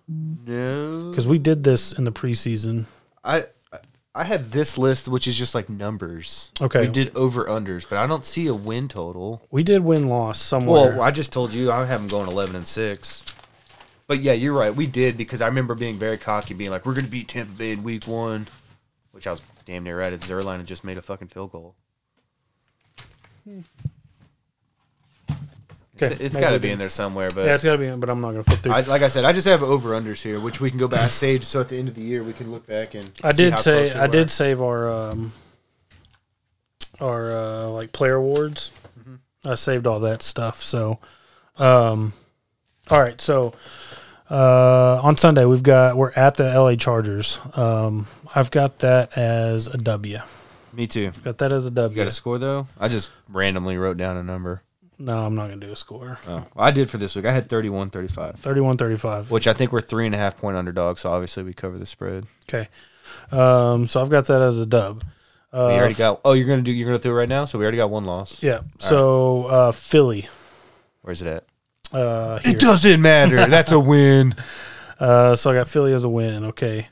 No. Because we did this in the preseason. I I have this list, which is just like numbers. Okay. We did over unders, but I don't see a win total. We did win loss somewhere. Well, I just told you I have them going eleven and six. But yeah, you're right. We did because I remember being very cocky, being like, "We're going to beat Tampa Bay in Week One," which I was damn near right. At Zuerlein had just made a fucking field goal. Hmm. Okay, It's, it's got to be in there somewhere, but yeah, it's got to be, in, but I'm not gonna flip through. I, like I said, I just have over unders here, which we can go back I saved. So at the end of the year, we can look back and I see did say I were. did save our um our uh like player awards. Mm-hmm. I saved all that stuff. So um all right, so uh on Sunday we've got we're at the LA Chargers. Um I've got that as a W. Me too. Got that as a W. You got a score though? I just randomly wrote down a number. No, I'm not gonna do a score. Oh, I did for this week. I had 31 35, 31 35. which I think we're three and a half point underdogs. So obviously we cover the spread. Okay. Um so I've got that as a dub. Uh, we already got. Oh, you're gonna do. You're gonna do it right now. So we already got one loss. Yeah. So uh Philly. Where's it at? Uh here. doesn't matter. [LAUGHS] That's a win. Uh, so I got Philly as a win. Okay.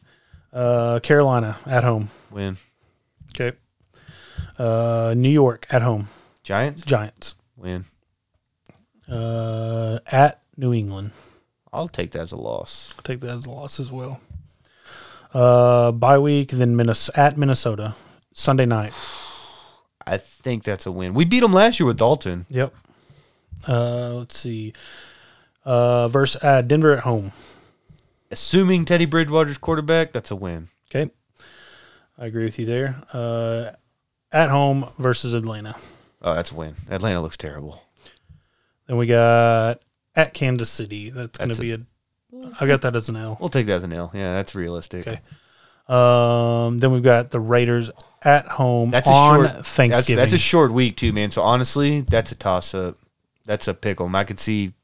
Uh, Carolina at home. Win. Okay. Uh, New York at home. Giants. Giants. Win. Uh, at New England. I'll take that as a loss. I'll take that as a loss as well. Uh, bye week, then Minnes- at Minnesota. Sunday night. I think that's a win. We beat them last year with Dalton. Yep. Uh, let's see. Uh, versus uh, Denver at home. Assuming Teddy Bridgewater's quarterback, that's a win. Okay. I agree with you there. Uh, at home versus Atlanta. Oh, that's a win. Atlanta looks terrible. Then we got at Kansas City. That's going to be a. I got that as an L. We'll take that as an L. Yeah, that's realistic. Okay. Um, then we've got the Raiders at home That's a on short Thanksgiving. that's a short week too, man. So honestly, that's a toss up. That's a pickle. I could see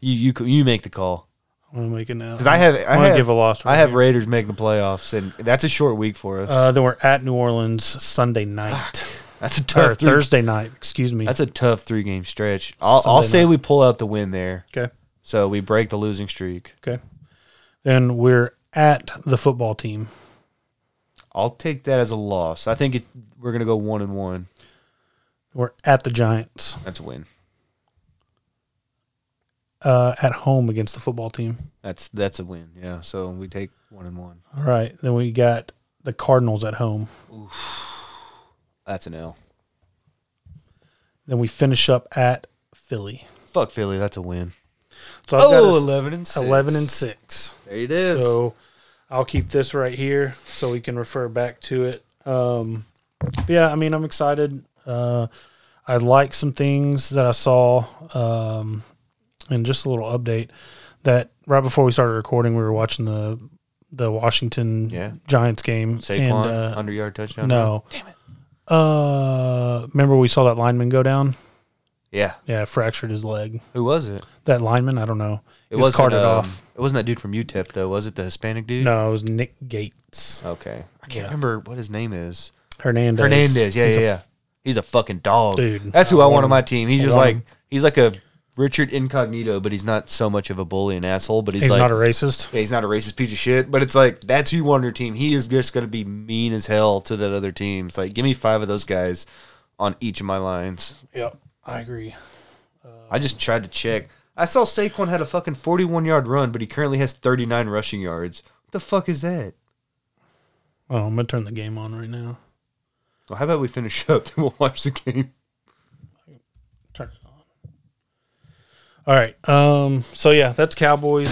you. You you make the call I'm gonna make it now because I have I have give a loss. I have here. Raiders making the playoffs, and that's a short week for us. Uh, then we're at New Orleans Sunday night that's a tough three, Thursday night. Excuse me. That's a tough three game stretch. I'll, I'll say night. we pull out the win there, okay. so we break the losing streak. Okay. Then we're at the football team. I'll take that as a loss. I think it, we're gonna go one and one. We're at the Giants. That's a win. Uh, at home against the football team. That's that's a win. Yeah. So we take one and one. All right. Then we got the Cardinals at home. That's an L. Then we finish up at Philly. Fuck Philly. That's a win. So I've got us 11 and 6. 11 and 6. There it is. So I'll keep this right here so we can refer back to it. Um, but yeah, I mean, I'm excited. Uh, I like some things that I saw, um, and just a little update that right before we started recording, we were watching the the Washington Yeah. Giants game. Saquon, and, uh, 100 yard touchdown. no, damn it. Uh, remember we saw that lineman go down? Yeah. Yeah, fractured his leg. Who was it? That lineman, I don't know. It He was carted um, off. It wasn't that dude from UTEP, though. Was it the Hispanic dude? No, it was Nick Gates. Okay. I can't Yeah. remember what his name is. Hernandez. Hernandez. Yeah, He's yeah, yeah. He's a fucking dog. Dude, That's who I I, want want on my team. He's I just like, him. he's like a Richard Incognito, but he's not so much of a bully and asshole, but he's, He's like, not a racist. yeah, he's not a racist piece of shit, but it's like, that's who you want on your team. He is just going to be mean as hell to that other team. It's like, give me five of those guys on each of my lines. Yep, I agree. I just tried to check. I saw Saquon had a fucking 41 yard run, but he currently has 39 rushing yards. What the fuck is that? Oh, I'm gonna turn the game on right now. Well, how about we finish [LAUGHS] up, then we'll watch the game. Turn it on. All right. Um. So yeah, that's Cowboys.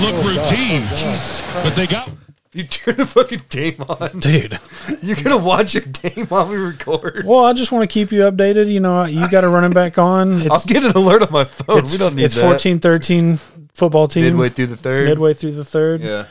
Look Oh, routine, God. but they got You turn the fucking game on. Dude. You're gonna watch a game while we record. Well, I just want to keep you updated. You know, you got a running back on. [LAUGHS] I'll It's get an alert on my phone. it's, we don't need it's that. 14-13 football team. midway through the third. midway through the third. Yeah.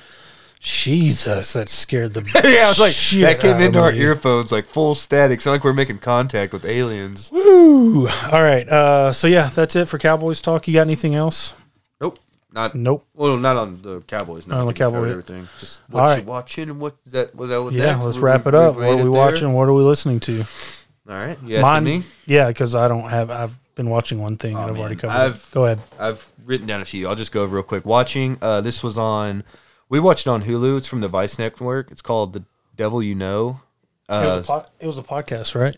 Jesus, that scared the [LAUGHS] yeah, I was like, shit that came out into of our me. earphones like full static. Sound like we're making contact with aliens. Woo. All right. Uh. So yeah, that's it for Cowboys talk. You got anything else? Nope. Not Nope. well, not on the Cowboys. No, Not on the think we covered Cowboys. Everything. Just All what right. you watching and what is that? Was that what? Yeah. next? Let's We- wrap we- it up. What are we it there? watching? What are we listening to? All right. You asking me? Yeah, because I don't have. I've been watching one thing and I've man. already covered. I've- it. Go ahead. I've written down a few. I'll just go over real quick. Watching. Uh, this was on. We watched it on Hulu. It's from the Vice Network. It's called The Devil You Know. It Uh, was, a po- it was a podcast, right?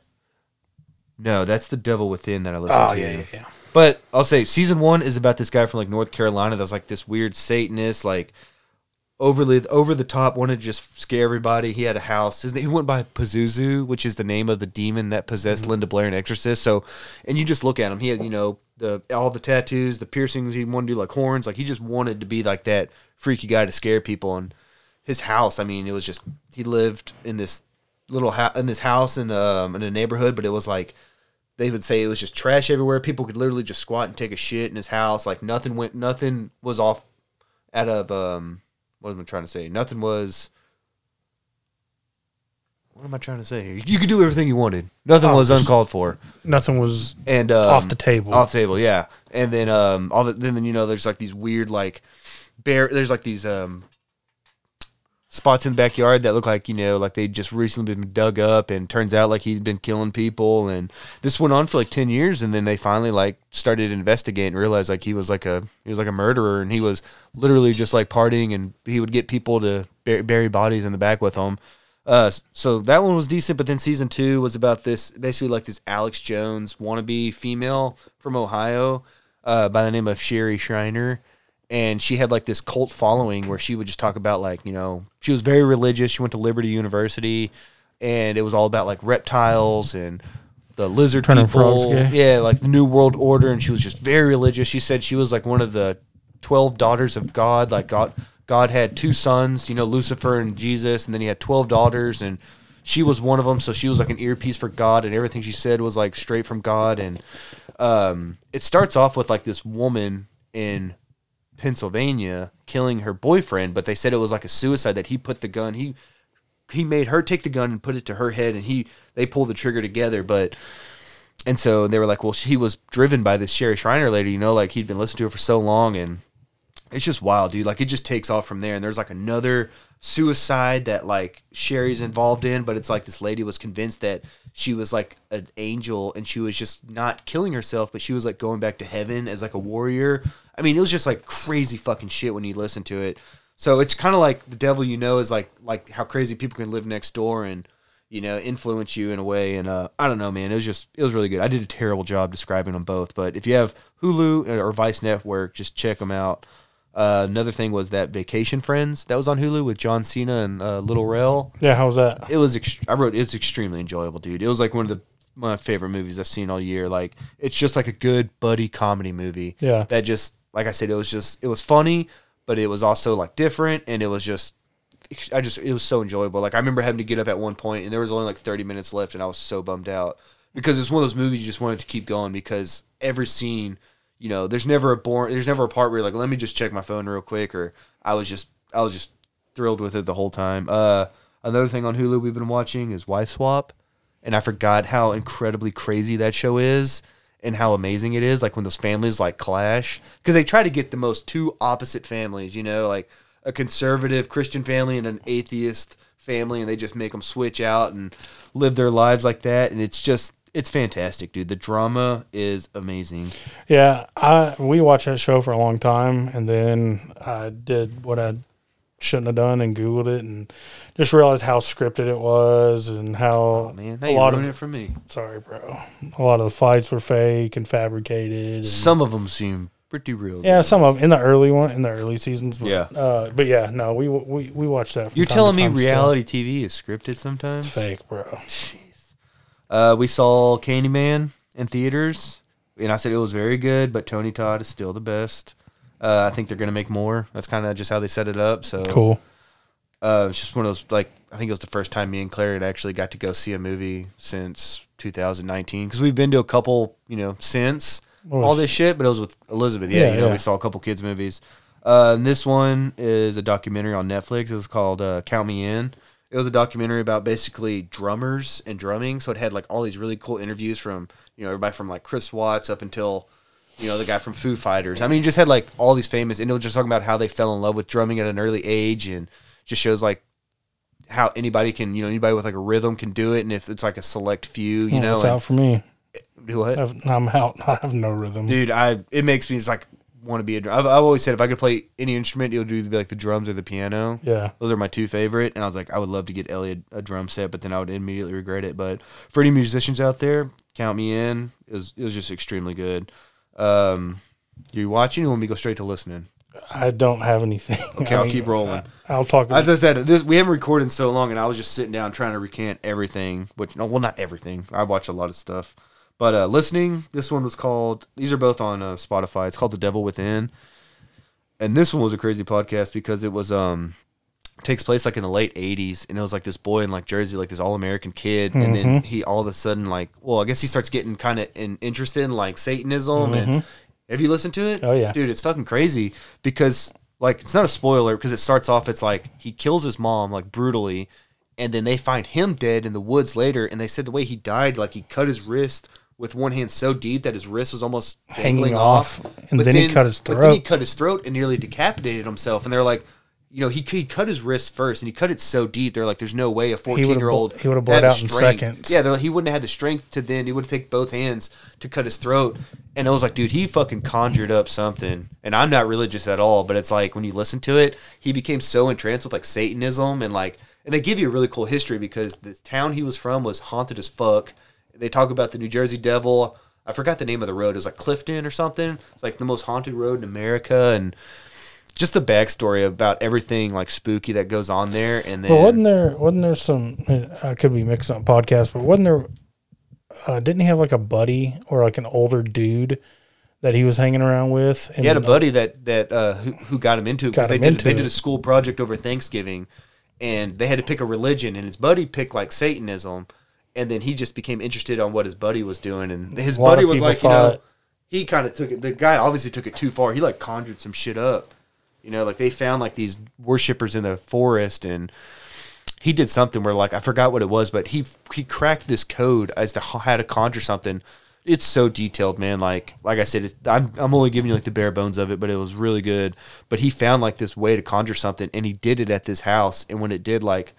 no, that's The Devil Within that I listened Oh to. yeah, yeah, yeah. But I'll say season one is about this guy from like North Carolina that's like this weird Satanist, like overly over the top, wanted to just scare everybody. He had a house. His, he went by Pazuzu, which is the name of the demon that possessed Linda Blair and Exorcist. So, and you just look at him. He had you know the all the tattoos, the piercings. He wanted to do like horns. Like he just wanted to be like that freaky guy to scare people. And his house, I mean, it was just he lived in this little house in this house in um in a neighborhood, but it was like they would say it was just trash everywhere. People could literally just squat and take a shit in his house. Like nothing went, nothing was off out of um. What am I trying to say? Nothing was. What am I trying to say here? You could do everything you wanted. Nothing Oh, was just- uncalled for. Nothing was And um, off the table. Off the table, yeah. And then um, all the, then then, you know there's like these weird like bear. There's like these um spots in the backyard that look like you know like they just recently been dug up and turns out like he's been killing people and this went on for like 10 years and then they finally like started investigating and realized like he was like a he was like a murderer and he was literally just like partying and he would get people to bur- bury bodies in the back with him uh so that one was decent but then season two was about this basically like this alex jones wannabe female from ohio uh by the name of sherry Shriner and she had like this cult following where she would just talk about like you know she was very religious she went to liberty university and it was all about like reptiles and the lizard Turning people. Yeah, like the New World Order, and she was just very religious. She said she was like one of the twelve daughters of God. Like God, God had two sons, you know, Lucifer and Jesus, and then he had twelve daughters, and she was one of them. So she was like an earpiece for God, and everything she said was like straight from God. And um, it starts off with like this woman in Pennsylvania killing her boyfriend, but they said it was like a suicide that he put the gun he he made her take the gun and put it to her head and he they pulled the trigger together, but and so they were like, well, he was driven by this Sherry Shriner lady, you know, like he'd been listening to her for so long and it's just wild, dude. Like it just takes off from there and there's like another suicide that like Sherry's involved in, but it's like this lady was convinced that she was like an angel and she was just not killing herself, but she was like going back to heaven as like a warrior. I mean, it was just like crazy fucking shit when you listen to it. So it's kind of like the devil you know is like like how crazy people can live next door and you know influence you in a way. And uh, I don't know, man. It was just it was really good. I did a terrible job describing them both, but if you have Hulu or Vice Network, just check them out. Uh, another thing was that Vacation Friends that was on Hulu with John Cena and uh, Lil Rel. Yeah, how's that? It was ext- I wrote it's extremely enjoyable, dude. It was like one of the my favorite movies I've seen all year. Like it's just like a good buddy comedy movie. Yeah. That just like I said, it was just it was funny, but it was also like different, and it was just I just it was so enjoyable. Like I remember having to get up at one point, and there was only like thirty minutes left, and I was so bummed out because it's one of those movies you just wanted to keep going because every scene, you know, there's never a boring, there's never a part where you're like, let me just check my phone real quick, or I was just I was just thrilled with it the whole time. Uh, another thing on Hulu we've been watching is Wife Swap, and I forgot how incredibly crazy that show is and how amazing it is. Like when those families like clash because they try to get the most two opposite families, you know, like a conservative Christian family and an atheist family, and they just make them switch out and live their lives like that, and it's just. It's fantastic, dude. The drama is amazing. Yeah, I we watched that show for a long time, and then I did what I shouldn't have done and googled it, and just realized how scripted it was, and how Oh, man, now a you're lot of it for me. sorry, bro, a lot of the fights were fake and fabricated. And, Some of them seem pretty real. yeah, though. some of 'em in the early one in the early seasons. But, Yeah. uh, but yeah, no, we we we watched that. You're telling me time still. reality TV is scripted sometimes? It's fake, bro. Jeez. Uh, we saw Candyman in theaters, and I said it was very good, but Tony Todd is still the best. Uh, I think they're gonna make more. That's kind of just how they set it up. So Cool. Uh, it's just one of those like I think it was the first time me and Claire had actually got to go see a movie since 2019 because we've been to a couple, you know, since What all this shit, but it was with Elizabeth. Yeah, Yeah, you know, yeah. we saw a couple kids movies. Uh, and this one is a documentary on Netflix. It was called uh, Count Me In. It was a documentary about basically drummers and drumming. So it had like all these really cool interviews from you know everybody from like Chris Watts up until you know the guy from Foo Fighters. I mean, you just had like all these famous, and it was just talking about how they fell in love with drumming at an early age, and just shows like how anybody can you know anybody with like a rhythm can do it, and if it's like a select few, you Oh, know, it's out for me. do what? I've, I'm out. [LAUGHS] I have no rhythm. dude i it makes me just like want to be a drum I've, I've always said if i could play any instrument it would be like the drums or the piano Yeah. those are my two favorite and i was like i would love to get elliot a drum set but then i would immediately regret it but for any musicians out there count me in it was, it was just extremely good um you watching or want me to go straight to listening I don't have anything. [LAUGHS] okay I i'll keep rolling I'll talk. About as I said, this we haven't recorded in so long, and I was just sitting down trying to recant everything. Which, no, well, not everything. I watch a lot of stuff, but uh, listening. This one was called. These are both on uh, Spotify. It's called The Devil Within, and this one was a crazy podcast because it was um takes place like in the late 80s and it was like this boy in like jersey like this all-american kid and then he all of a sudden like well i guess he starts getting kind of in, interested in like satanism and have you listened to it Oh, yeah. dude it's fucking crazy because like it's not a spoiler because it starts off it's like he kills his mom like brutally and then they find him dead in the woods later and they said the way he died like he cut his wrist with one hand so deep that his wrist was almost Hanging off, off, and But then he cut his but then he throat. cut his throat and nearly decapitated himself and they're like you know, he, he cut his wrist first, and he cut it so deep. They're like, "There's no way a 14 year old he would've bled out in seconds. Yeah, they're like, he wouldn't have had the strength to then. He would take both hands to cut his throat. And I was like, dude, he fucking conjured up something. And I'm not religious at all, but it's like when you listen to it, he became so entranced with like Satanism and like, and they give you a really cool history because the town he was from was haunted as fuck. They talk about the New Jersey Devil. I forgot the name of the road. It was like Clifton or something. It's like the most haunted road in America, and just the backstory about everything like spooky that goes on there. And then well, wasn't there? Wasn't there some? I could be mixing up podcasts, but wasn't there uh, didn't he have like a buddy or like an older dude that he was hanging around with? And He had a buddy that that uh, who, who got him into it because they did they did a school project over Thanksgiving, and they had to pick a religion, and his buddy picked like Satanism, and then he just became interested on what his buddy was doing, and his A lot buddy of was people like, you know, thought- he kind of took it. The guy obviously took it too far. He like conjured some shit up, you know, like they found like these worshippers in the forest and. He did something where, like, I forgot what it was, but he he cracked this code as to how to conjure something it's so detailed, man. Like like I said, it's, I'm I'm only giving you like the bare bones of it, but it was really good. But he found like this way to conjure something, and he did it at this house. And when it did, like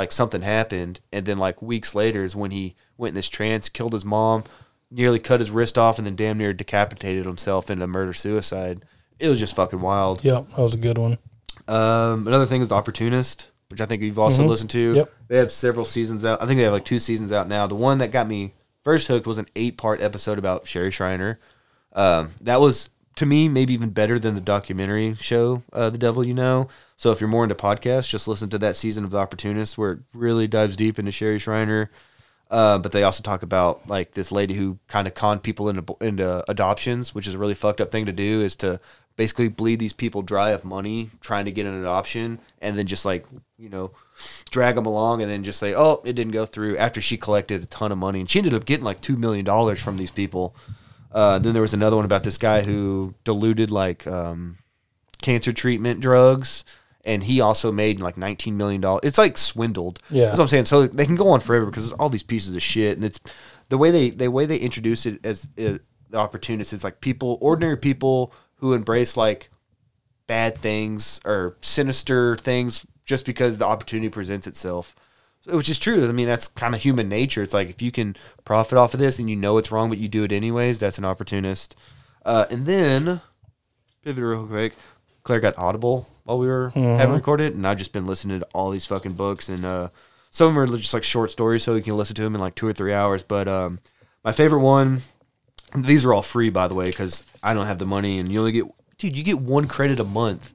like something happened, and then like weeks later is when he went in this trance, killed his mom, nearly cut his wrist off, and then damn near decapitated himself in a murder suicide. It was just fucking wild. Yep, that was a good one. Um, another thing is the Opportunist, which I think you've also listened to. Yep. They have several seasons out. I think they have like two seasons out now. The one that got me first hooked was an eight part episode about Sherry Shriner. Um, that was to me maybe even better than the documentary show, uh, The Devil You Know. So if you're more into podcasts, just listen to that season of The Opportunist where it really dives deep into Sherry Shriner. Uh, but they also talk about like this lady who kind of conned people into into adoptions, which is a really fucked up thing to do. Is to basically bleed these people dry of money trying to get an adoption, and then just like you know drag them along, and then just say, oh, it didn't go through. After she collected a ton of money, and she ended up getting like two million dollars from these people. Uh, then there was another one about this guy who diluted like um, cancer treatment drugs, and he also made like nineteen million dollars. It's like swindled. Yeah. that's what I'm saying. So they can go on forever because there's all these pieces of shit, and it's the way they the way they introduce it as uh, the opportunists is like people, ordinary people who embrace like bad things or sinister things just because the opportunity presents itself. Which is true. I mean, that's kind of human nature. It's like if you can profit off of this and you know it's wrong, but you do it anyways, that's an opportunist. Uh, and then, pivot real quick. Claire got Audible while we were having recorded, and I've just been listening to all these fucking books, and uh, some of them are just like short stories, so you can listen to them in like two or three hours. But um, my favorite one, these are all free, by the way, because I don't have the money, and you only get, dude, you get one credit a month.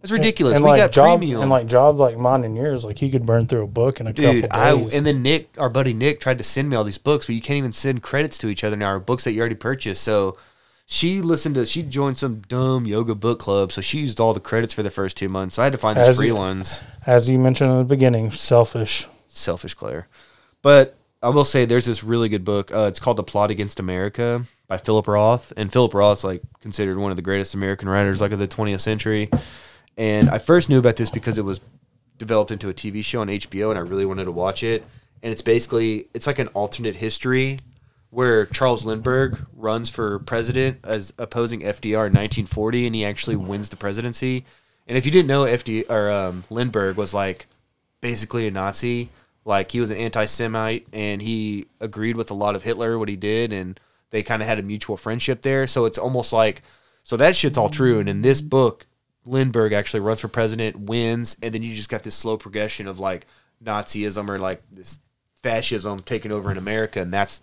That's ridiculous. And we like got job premium. and like jobs like mine and yours, like you could burn through a book in a Dude, couple I days. and then Nick, our buddy Nick, tried to send me all these books, but you can't even send credits to each other now. Or books that you already purchased. So she listened to, she joined some dumb yoga book club, so she used all the credits for the first two months. So I had to find these As free you- ones. As you mentioned in the beginning, selfish. Selfish Claire, but I will say there's this really good book. Uh, it's called The Plot Against America by Philip Roth, and Philip Roth's like considered one of the greatest American writers like of the 20th century. And I first knew about this because it was developed into a TV show on HBO, and I really wanted to watch it. And it's basically it's like an alternate history where Charles Lindbergh runs for president as opposing FDR in 1940, and he actually wins the presidency. And if you didn't know, FD or um, Lindbergh was like basically a Nazi. Like he was an anti-Semite, and he agreed with a lot of Hitler what he did, and they kind of had a mutual friendship there. So it's almost like so that shit's all true. And in this book, Lindbergh actually runs for president, wins, and then you just got this slow progression of like Nazism or like this fascism taking over in America, and that's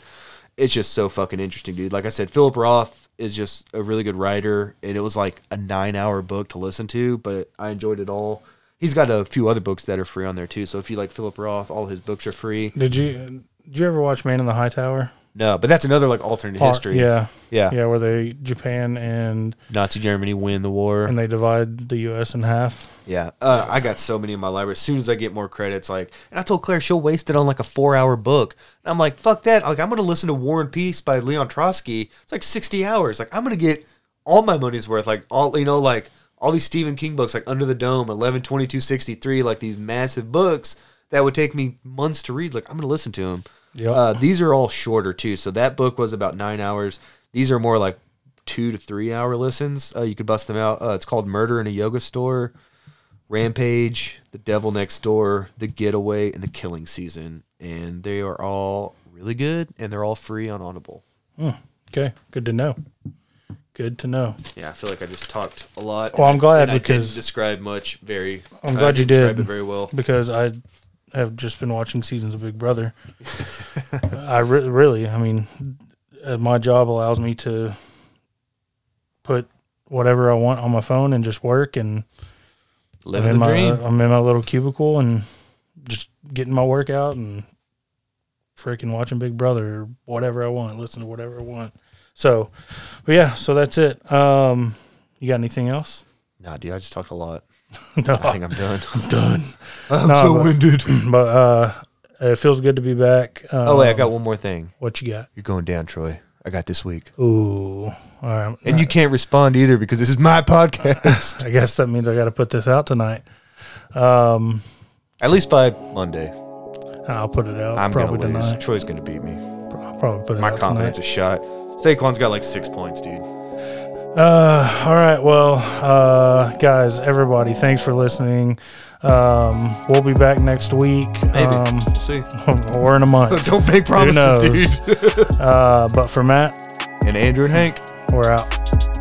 it's just so fucking interesting, dude. Like I said, Philip Roth is just a really good writer, and it was like a nine-hour book to listen to, but I enjoyed it all. He's got a few other books that are free on there too. So if you like Philip Roth, all his books are free. Did you did you ever watch Man in the High Tower? No, but that's another like alternate Part- history. Yeah, yeah, yeah, where they Japan and Nazi Germany win the war. and they divide the U.S. in half. Yeah, uh, I got so many in my library. As soon as I get more credits, like, and I told Claire she'll waste it on like a four-hour book. And I'm like, fuck that. Like, I'm gonna listen to War and Peace by Leon Trotsky. It's like 60 hours. Like, I'm gonna get all my money's worth. Like, all you know, like all these Stephen King books, like Under the Dome, 11, 22, 63, like these massive books that would take me months to read. Like, I'm gonna listen to them. Yep. Uh, these are all shorter too. So that book was about nine hours. These are more like two to three hour listens. Uh, you could bust them out. Uh, it's called Murder in a Yoga Store, Rampage, The Devil Next Door, The Getaway, and The Killing Season. And they are all really good, and they're all free on Audible. Okay, good to know. Good to know. Yeah, I feel like I just talked a lot. Well, I'm glad I because- didn't describe much. Very. I'm glad you did. it very well. because I have just been watching seasons of Big Brother. [LAUGHS] I re- really, I mean, uh, my job allows me to put whatever I want on my phone and just work, and I'm in the my dream. I'm in my little cubicle and just getting my workout and freaking watching Big Brother or whatever I want, listen to whatever I want. So, but yeah, so that's it. Um, you got anything else? Nah, dude, I just talked a lot. No, I think I'm done. [LAUGHS] I'm done. I'm No, so but- winded. [CLEARS THROAT] But uh, it feels good to be back. Um, Oh wait, I got one more thing. what you got. You're going down, Troy. I got this week, Ooh, all right. and you can't respond either because this is my podcast. [LAUGHS] I guess that means I got to put this out tonight. Um, At least by Monday, I'll put it out I'm probably gonna lose. tonight. Troy's gonna beat me. I'll probably put it My confidence tonight. is shot. Saquon's got like six points, dude. Uh, all right. Well, uh, guys, everybody, thanks for listening. Um, we'll be back next week. Maybe Um, we'll see. [LAUGHS] or in a month. [LAUGHS] Don't make promises, dude. [LAUGHS] Uh, but for Matt, and Andrew and Hank. we're out.